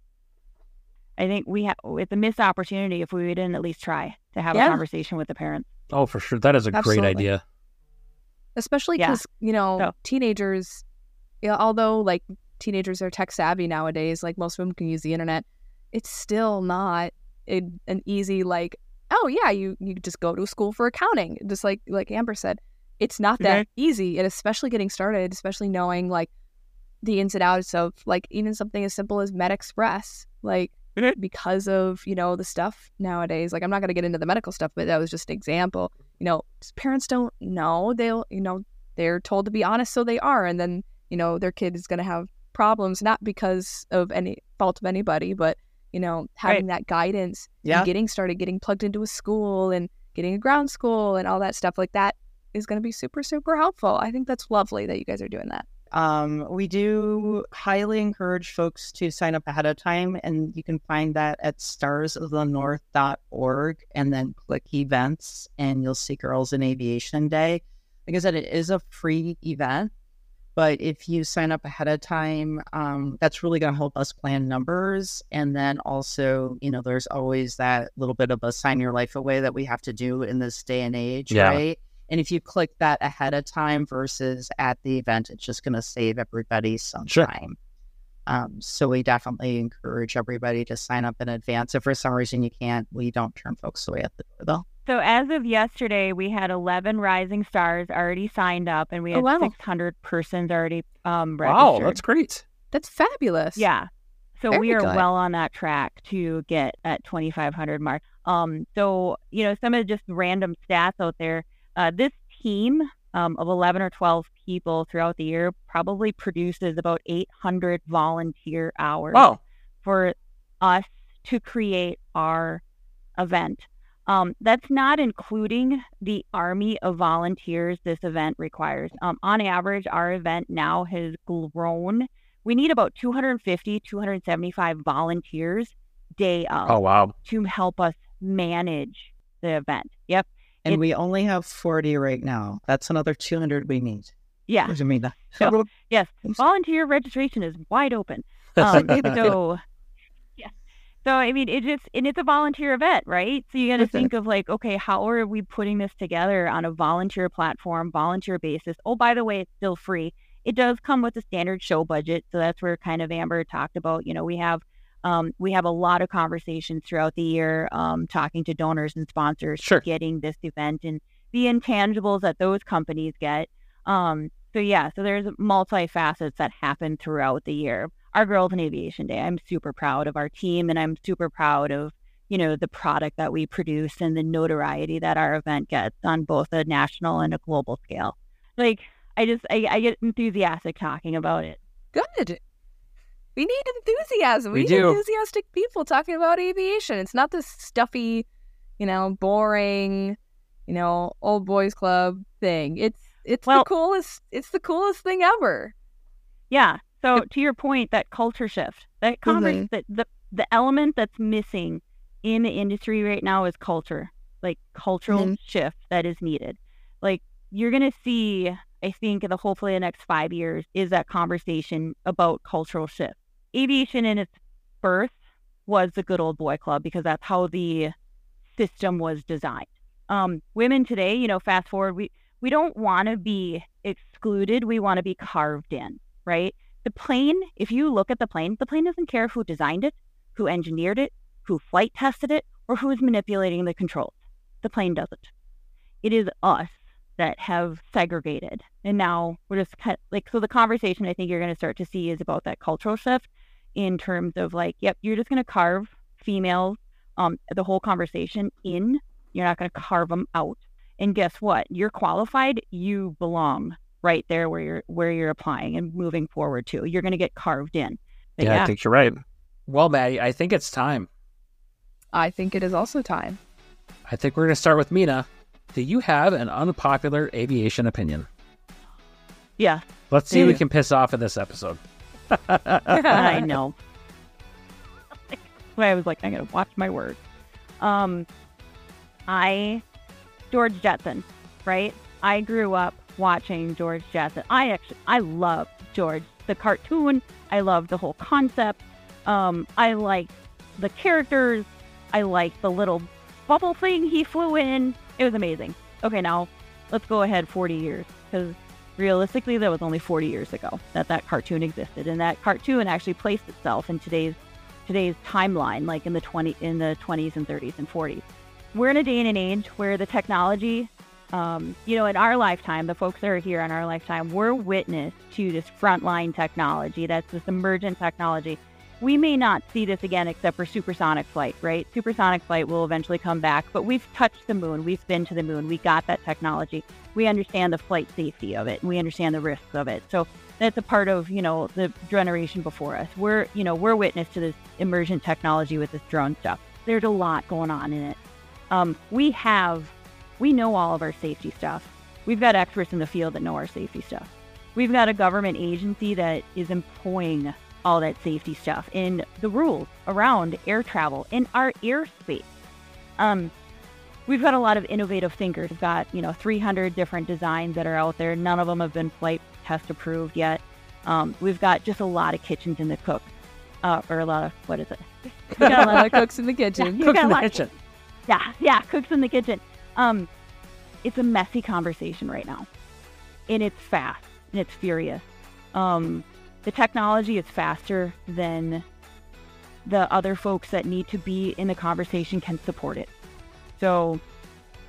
I think we have it's a missed opportunity if we didn't at least try to have Yeah. a conversation with the parents. oh, for sure. That is a great idea. especially Yeah. because you know So- teenagers yeah, although like teenagers are tech savvy nowadays like most of them can use the internet it's still not a, an easy like oh yeah you you just go to school for accounting just like like Ambyr said. It's not that easy and especially getting started especially knowing like the ins and outs of like even something as simple as MedXPress like Mhm. because of you know the stuff nowadays like i'm not going to get into the medical stuff but that was just an example. You know parents don't know they'll you know they're told to be honest so they are and then you know their kid is going to have problems not because of any fault of anybody but you know having that guidance Yeah. and getting started getting plugged into a school and getting a ground school and all that stuff like that is going to be super super helpful i think that's lovely that you guys are doing that Um, we do highly encourage folks to sign up ahead of time, and you can find that at starsofthenorth.org and then click events, and you'll see Girls in Aviation Day. Like I said, it is a free event, but if you sign up ahead of time, um, that's really going to help us plan numbers. And then also, you know, there's always that little bit of a sign your life away that we have to do in this day and age, Yeah. right? And if you click that ahead of time versus at the event, it's just going to save everybody some Sure. time. Um, so we definitely encourage everybody to sign up in advance. If for some reason you can't, we don't turn folks away at the door, though. So as of yesterday, we had 11 rising stars already signed up, and we Oh, had wow. 600 persons already um, Wow, that's great. that's fabulous Yeah. So Very we are good. well on that track to get at 2,500 mark. Um, so you know, some of just random stats out there. Uh, this team um, of 11 or 12 people throughout the year probably produces about 800 volunteer hours Wow. for us to create our event. Um, that's not including the army of volunteers this event requires. Um, on average, our event now has grown. We need about 250, 275 volunteers day of Oh, wow. to help us manage the event. Yep. And It- we only have 40 right now. That's another 200 we need. Yeah. I mean, So- Yes. Volunteer registration is wide open. Um, so, yeah. So I mean, it just and it's a volunteer event, right? So you got to think of like, okay, how are we putting this together on a volunteer platform, volunteer basis? Oh, by the way, it's still free. It does come with a standard show budget, so that's where kind of Ambyr talked about. You know, we have um, we have a lot of conversations throughout the year, um, talking to donors and sponsors, Sure. getting this event and the intangibles that those companies get. Um, so yeah, so there's multi facets that happen throughout the year. Our Girls in Aviation Day, I'm super proud of our team, and I'm super proud of you know the product that we produce and the notoriety that our event gets on both a national and a global scale. Like I just I, I get enthusiastic talking about it. Good. We need enthusiasm. We We, need do. enthusiastic people talking about aviation. It's not this stuffy, you know, boring, you know, old boys club thing. It's it's Well- the coolest. It's the coolest thing ever. Yeah. So to your point, that culture shift, that convers Mhm. that the the element that's missing in the industry right now is culture, like cultural Mhm. shift that is needed. Like you're gonna see, I think, in the hopefully the next five years is that conversation about cultural shift. Aviation in its birth was the good old boy club because that's how the system was designed. Um, women today, you know, fast forward, we we don't want to be excluded. We want to be carved in, right? The plane, if you look at the plane, the plane doesn't care who designed it, who engineered it, who flight tested it, or who is manipulating the controls. The plane doesn't. It is us that have segregated. And now we're just kind of like, so the conversation I think you're going to start to see is about that cultural shift in terms of like, yep, you're just going to carve females, um, the whole conversation in. You're not going to carve them out. And guess what? You're qualified. You belong right there where you're where you're applying and moving forward to. You're going to get carved in. But Yeah, I think you're right. Well, Maddie, I think it's time. I think it is also time. I think we're going to start with Mina. Do you have an unpopular aviation opinion? yeah, Let's see who we can piss off in this episode. I know. I was like, I'm gonna watch my words. Um, I George Jetson, right? I grew up watching George Jetson. I actually I love George the cartoon. I love the whole concept. Um, I like the characters. I like the little bubble thing he flew in. It was amazing. Okay, now let's go ahead 40 years because realistically that was only 40 years ago that that cartoon existed and that cartoon actually placed itself in today's today's timeline like in the 20 in the 20s and 30s and 40s we're in a day and an age where the technology um, you know in our lifetime the folks that are here in our lifetime we're witness to this frontline technology that's this emergent technology we may not see this again except for supersonic flight, right? Supersonic flight will eventually come back, but we've touched the moon. We've been to the moon. We got that technology. We understand the flight safety of it. We understand the risks of it. So that's a part of, you know, the generation before us. We're, you know, we're witness to this emergent technology with this drone stuff. There's a lot going on in it. Um, we have, we know all of our safety stuff. We've got experts in the field that know our safety stuff. We've got a government agency that is employing all that safety stuff and the rules around air travel in our airspace. Um, we've got a lot of innovative thinkers. We've got you know 300 different designs that are out there. None of them have been flight test approved yet. Um, we've got just a lot of kitchens in the cook, uh, or a lot of what is it? We got a lot of cooks in the kitchen. you Cooks in the lot- kitchen. yeah, yeah, cooks in the kitchen. Um, it's a messy conversation right now, and it's fast and it's furious. Um, the technology is faster than the other folks that need to be in the conversation can support it. So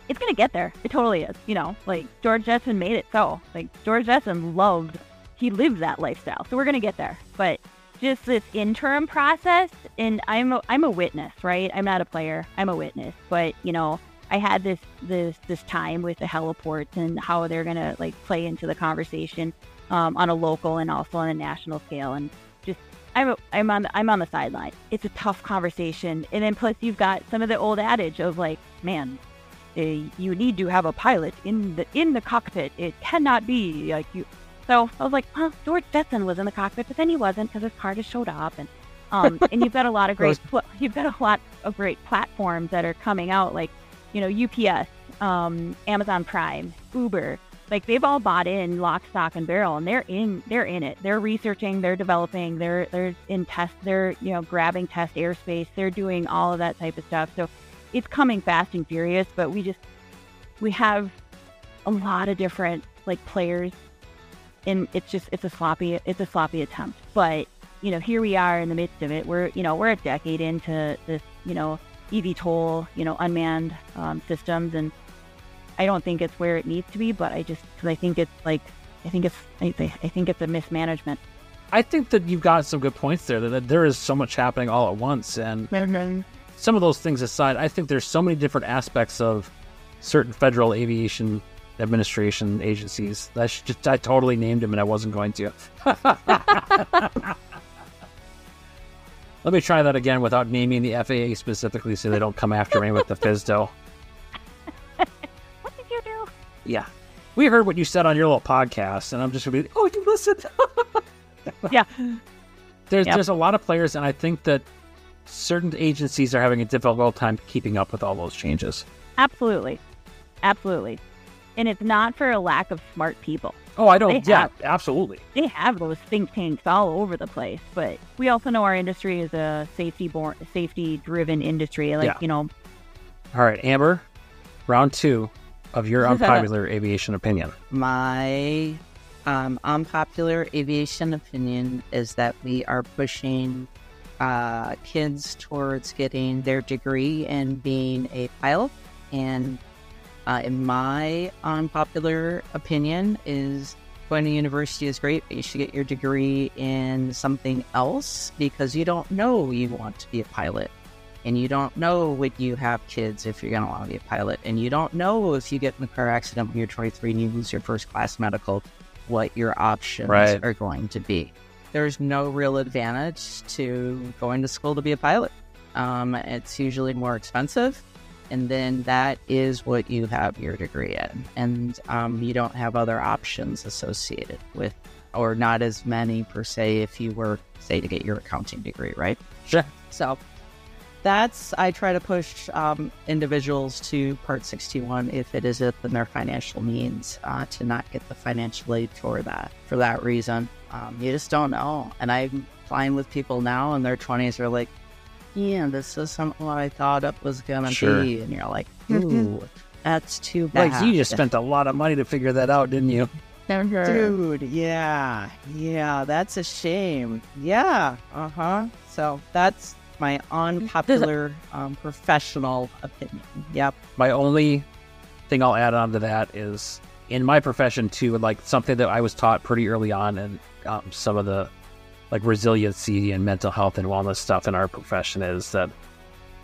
it's gonna get there. It totally is. You know, like George Jetson made it so. Like George Jetson loved, he lived that lifestyle. So we're gonna get there. But just this interim process, and I'm a, I'm a witness, right? I'm not a player. I'm a witness. But you know, I had this this this time with the heliports and how they're gonna like play into the conversation um, on a local and also on a national scale, and just I'm a, I'm on the, I'm on the sideline. It's a tough conversation, and then plus you've got some of the old adage of like, man, uh, you need to have a pilot in the in the cockpit. It cannot be like you. So I was like, well, George Jetson was in the cockpit, but then he wasn't because his car just showed up, and um, and you've got a lot of great you've got a lot of great platforms that are coming out, like you know UPS, um, Amazon Prime, Uber, like they've all bought in lock, stock, and barrel, and they're in they're in it. They're researching, they're developing, they're they're in test, they're you know grabbing test airspace, they're doing all of that type of stuff. So it's coming fast and furious. But we just we have a lot of different like players, and it's just it's a sloppy it's a sloppy attempt. But you know here we are in the midst of it. We're you know we're a decade into this you know eVTOL you know unmanned um, systems and I don't think it's where it needs to be, but I just because I think it's like I think it's I, I think it's a mismanagement. I think that you've got some good points there. That, that there is so much happening all at once, and some of those things aside, I think there's so many different aspects of certain federal aviation administration agencies. I should just I totally named him, and I wasn't going to. Let me try that again without naming the FAA specifically, so they don't come after me with the FSDO. What did you do? Yeah. We heard what you said on your little podcast, and I'm just gonna be, oh, you listened. Yeah. There's Yep. there's a lot of players, and I think that certain agencies are having a difficult time keeping up with all those changes. Absolutely, absolutely, and it's not for a lack of smart people. Oh, I don't. They Yeah, have- absolutely. They have those think tanks all over the place, but we also know our industry is a safety born, safety driven industry. Like Yeah. you know, All right, Ambyr, round two of your unpopular aviation opinion. My um, unpopular aviation opinion is that we are pushing uh, kids towards getting their degree and being a pilot. And uh, in my unpopular opinion, is going to university is great, but you should get your degree in something else because you don't know you want to be a pilot. And you don't know when you have kids if you're going to want to be a pilot. And you don't know if you get in a car accident when you're 23 and you lose your first class medical, what your options Right. are going to be. There's no real advantage to going to school to be a pilot. Um, it's usually more expensive. And then that is what you have your degree in. And um, you don't have other options associated with, or not as many per se, if you were, say, to get your accounting degree, right? Sure. So that's I try to push um, individuals to Part 61 if it is within their financial means uh, to not get the financial aid for that. For that reason, um, you just don't know. And I'm flying with people now in their 20s who are like, "Yeah, this is something I thought it was gonna Sure. be," and you're like, "Ooh, that's too bad." Like you just spent a lot of money to figure that out, didn't you? Dude, yeah, yeah, that's a shame. Yeah, uh huh. So that's my unpopular um, professional opinion. Yep. My only thing I'll add on to that is in my profession too, like something that I was taught pretty early on, and um, some of the like resiliency and mental health and wellness stuff in our profession is that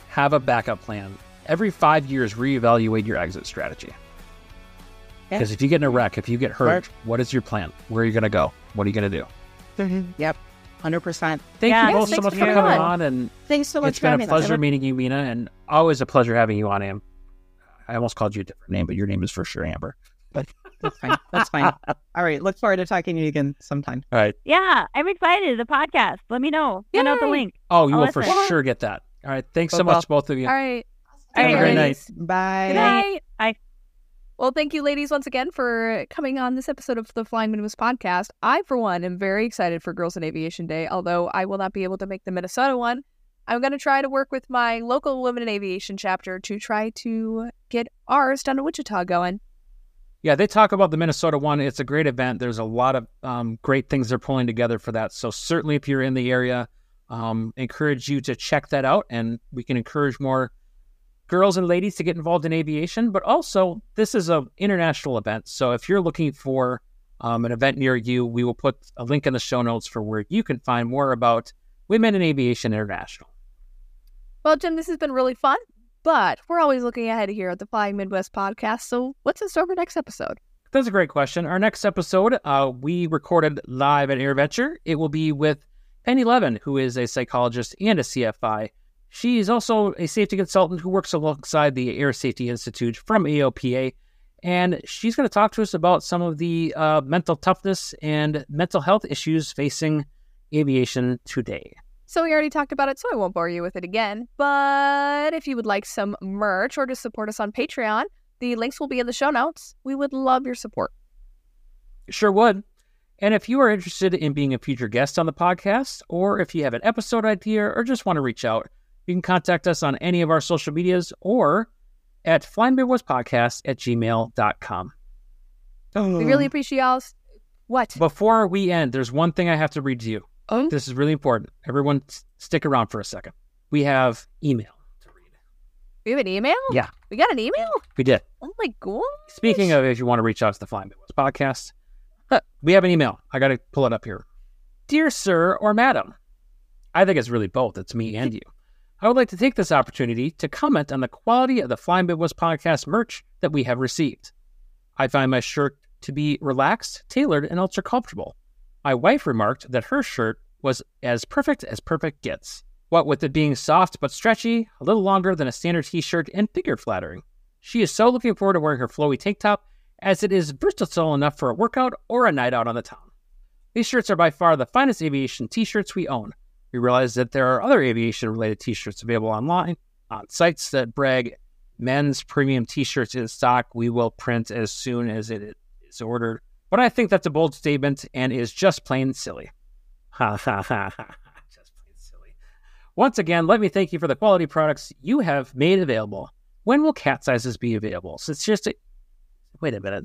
have a backup plan. Every five years, reevaluate your exit strategy. Yeah. Because if you get in a wreck, if you get hurt, Smart. what is your plan? Where are you going to go? What are you going to do? Mm-hmm. Yep. Hundred percent. Thank Yeah, you both so much for for coming coming on. on, and Thanks so much it's for been a having us. pleasure meeting you, Mina, and always a pleasure having you on, Am. I almost called you a different name, but your name is for sure Ambyr. That's fine. That's fine. All right. Look forward to talking to you again sometime. All right. yeah, I'm excited. The podcast. Let me know. Send out the link. Oh, you I'll will for sure get that. All right. Thanks so much, both of you. All right. Have a great night. Bye. Good night. Bye. Well, thank you, ladies, once again for coming on this episode of the Flying Midwest podcast. I, for one, am very excited for Girls in Aviation Day, although I will not be able to make the Minnesota one. I'm going to try to work with my local Women in Aviation chapter to try to get ours down to Wichita going. Yeah, they talk about the Minnesota one. It's a great event. There's a lot of um, great things they're pulling together for that. So certainly, if you're in the area, um, encourage you to check that out, and we can encourage more girls and ladies to get involved in aviation. But also, this is a international event. So if you're looking for um, an event near you, we will put a link in the show notes for where you can find more about Women in Aviation International. Well, Jim, this has been really fun, but we're always looking ahead here at the Flying Midwest podcast. So, what's in store for next episode? That's a great question. Our next episode, uh, we recorded live at AirVenture. It will be with Penny Levin, who is a psychologist and a CFI. She is also a safety consultant who works alongside the Air Safety Institute from AOPA. And she's going to talk to us about some of the uh, mental toughness and mental health issues facing aviation today. So, we already talked about it, so I won't bore you with it again. But if you would like some merch or to support us on Patreon, the links will be in the show notes. We would love your support. Sure would. And if you are interested in being a future guest on the podcast, or if you have an episode idea or just want to reach out, you can contact us on any of our social medias or at flyingmidwestpodcast at gmail.com. We really appreciate y'all. What? Before we end, there's one thing I have to read to you. Oh. This is really important. Everyone, s- stick around for a second. We have email to read. We have an email? Yeah. We got an email? We did. Oh my god. Speaking of, if you want to reach out to the Flying Midwest podcast, we have an email. I got to pull it up here. Dear Sir or Madam, I think it's really both. It's me and you. I would like to take this opportunity to comment on the quality of the Flying Midwest podcast merch that we have received. I find my shirt to be relaxed, tailored, and ultra comfortable. My wife remarked that her shirt was as perfect as perfect gets. What with it being soft but stretchy, a little longer than a standard t shirt, and figure flattering. She is so looking forward to wearing her flowy tank top, as it is versatile enough for a workout or a night out on the town. These shirts are by far the finest aviation t shirts we own. We realize that there are other aviation related t shirts available online on sites that brag men's premium t shirts in stock we will print as soon as it is ordered. But I think that's a bold statement and is just plain silly. Ha ha ha ha. Just plain silly. Once again, let me thank you for the quality products you have made available. When will cat sizes be available? So it's just a. Wait a minute.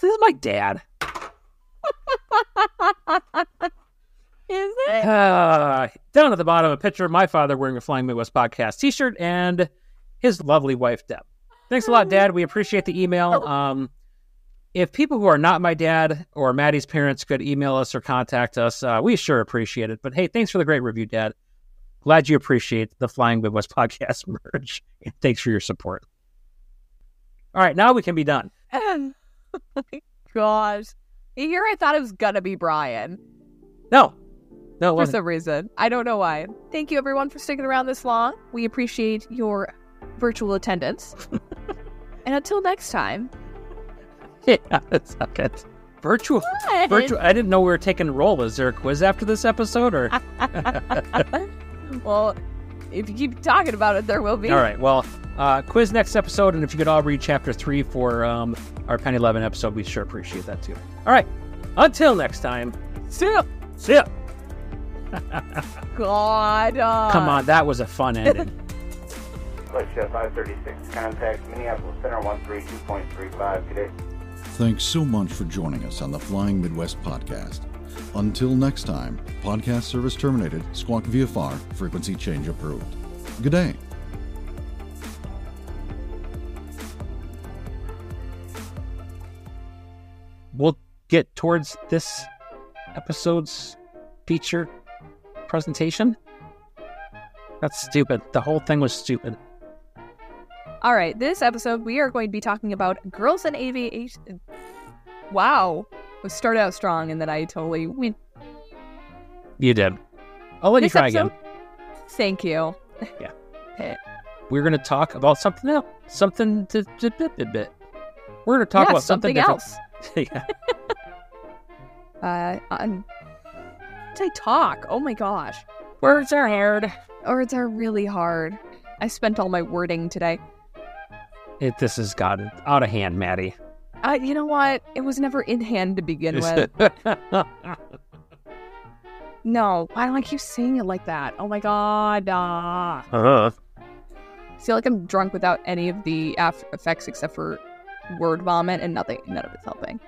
This is my dad. Is it? Uh, down at the bottom, a picture of my father wearing a Flying Midwest podcast t shirt and his lovely wife, Deb. Thanks a lot, Dad. We appreciate the email. Um, if people who are not my dad or Maddie's parents could email us or contact us, uh, we sure appreciate it. But hey, thanks for the great review, Dad. Glad you appreciate the Flying Midwest podcast merch. And thanks for your support. All right, now we can be done. oh my gosh. Here I thought it was gonna be Brian No, no, for some reason. I don't know why. Thank you everyone for sticking around this long. We appreciate your virtual attendance. and until next time. yeah, that's okay. Virtual, What? virtual. I didn't know we were taking a roll. Is there a quiz after this episode, or? well, if you keep talking about it, there will be. All right. Well, uh, quiz next episode, and if you could all read chapter three for um, our Penny Levin episode, we sure appreciate that too. All right. Until next time. See ya. See ya. God. uh, Come on, that was a fun ending. Flight Chef 536, contact Minneapolis Center 132.35 today. Thanks so much for joining us on the Flying Midwest podcast. Until next time, podcast service terminated, squawk VFR, frequency change approved. Good day. We'll get towards this episode's feature presentation. That's stupid. The whole thing was stupid. All right, this episode we are going to be talking about girls in aviation. Wow, we started out strong and then I totally went. You did. I'll let This you try episode- again. Thank you. Yeah. We're going to talk about something else. Something to, to bit, bit, bit. We're going to talk Yeah, about something, different. else. yeah. Uh, um, say talk. Oh my gosh, Words are hard. words are really hard. I spent all my wording today. It, this has gotten out of hand, Maddie. Uh, you know what? It was never in hand to begin with. No, why do I keep saying it like that? Oh my god. Uh, I feel like I'm drunk without any of the af- effects except for word vomit and nothing. None of it's helping.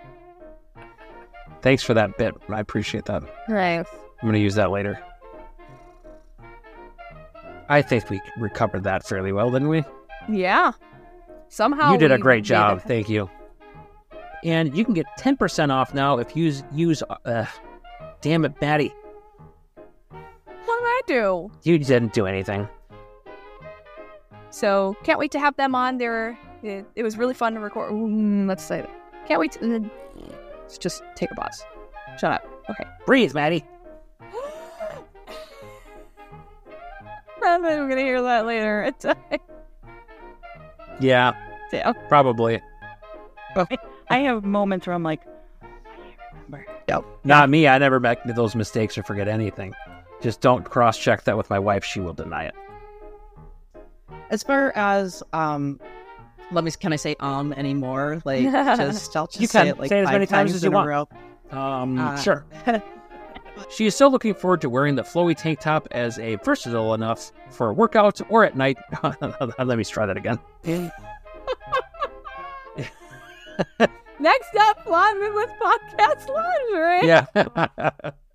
thanks for that bit. I appreciate that. Right. I'm going to use that later. I think we recovered that fairly well, didn't we? Yeah. Somehow you did a great job. Thank you. And you can get 10% off now if you use, use uh, damn it, Maddie. What did I do? You didn't do anything. So can't wait to have them on. There, it, it was really fun to record. Mm, let's say that. Can't wait. To, let's just take a pause. Shut up. Okay. Breathe, Maddie. I'm gonna hear that later. It's Yeah, yeah. probably. I have moments where I'm like, Yep. Not me. I never make those mistakes or forget anything. Just don't cross check that with my wife. She will deny it. As far as um, let me can I say um anymore? Like just I'll just You say can it like say it as five many times times as you in a want. row. Um, Uh, sure. She is still looking forward to wearing the flowy tank top as a versatile enough for a workout or at night. Let me try that again. Next up, Fly with Podcast Lingerie. Yeah.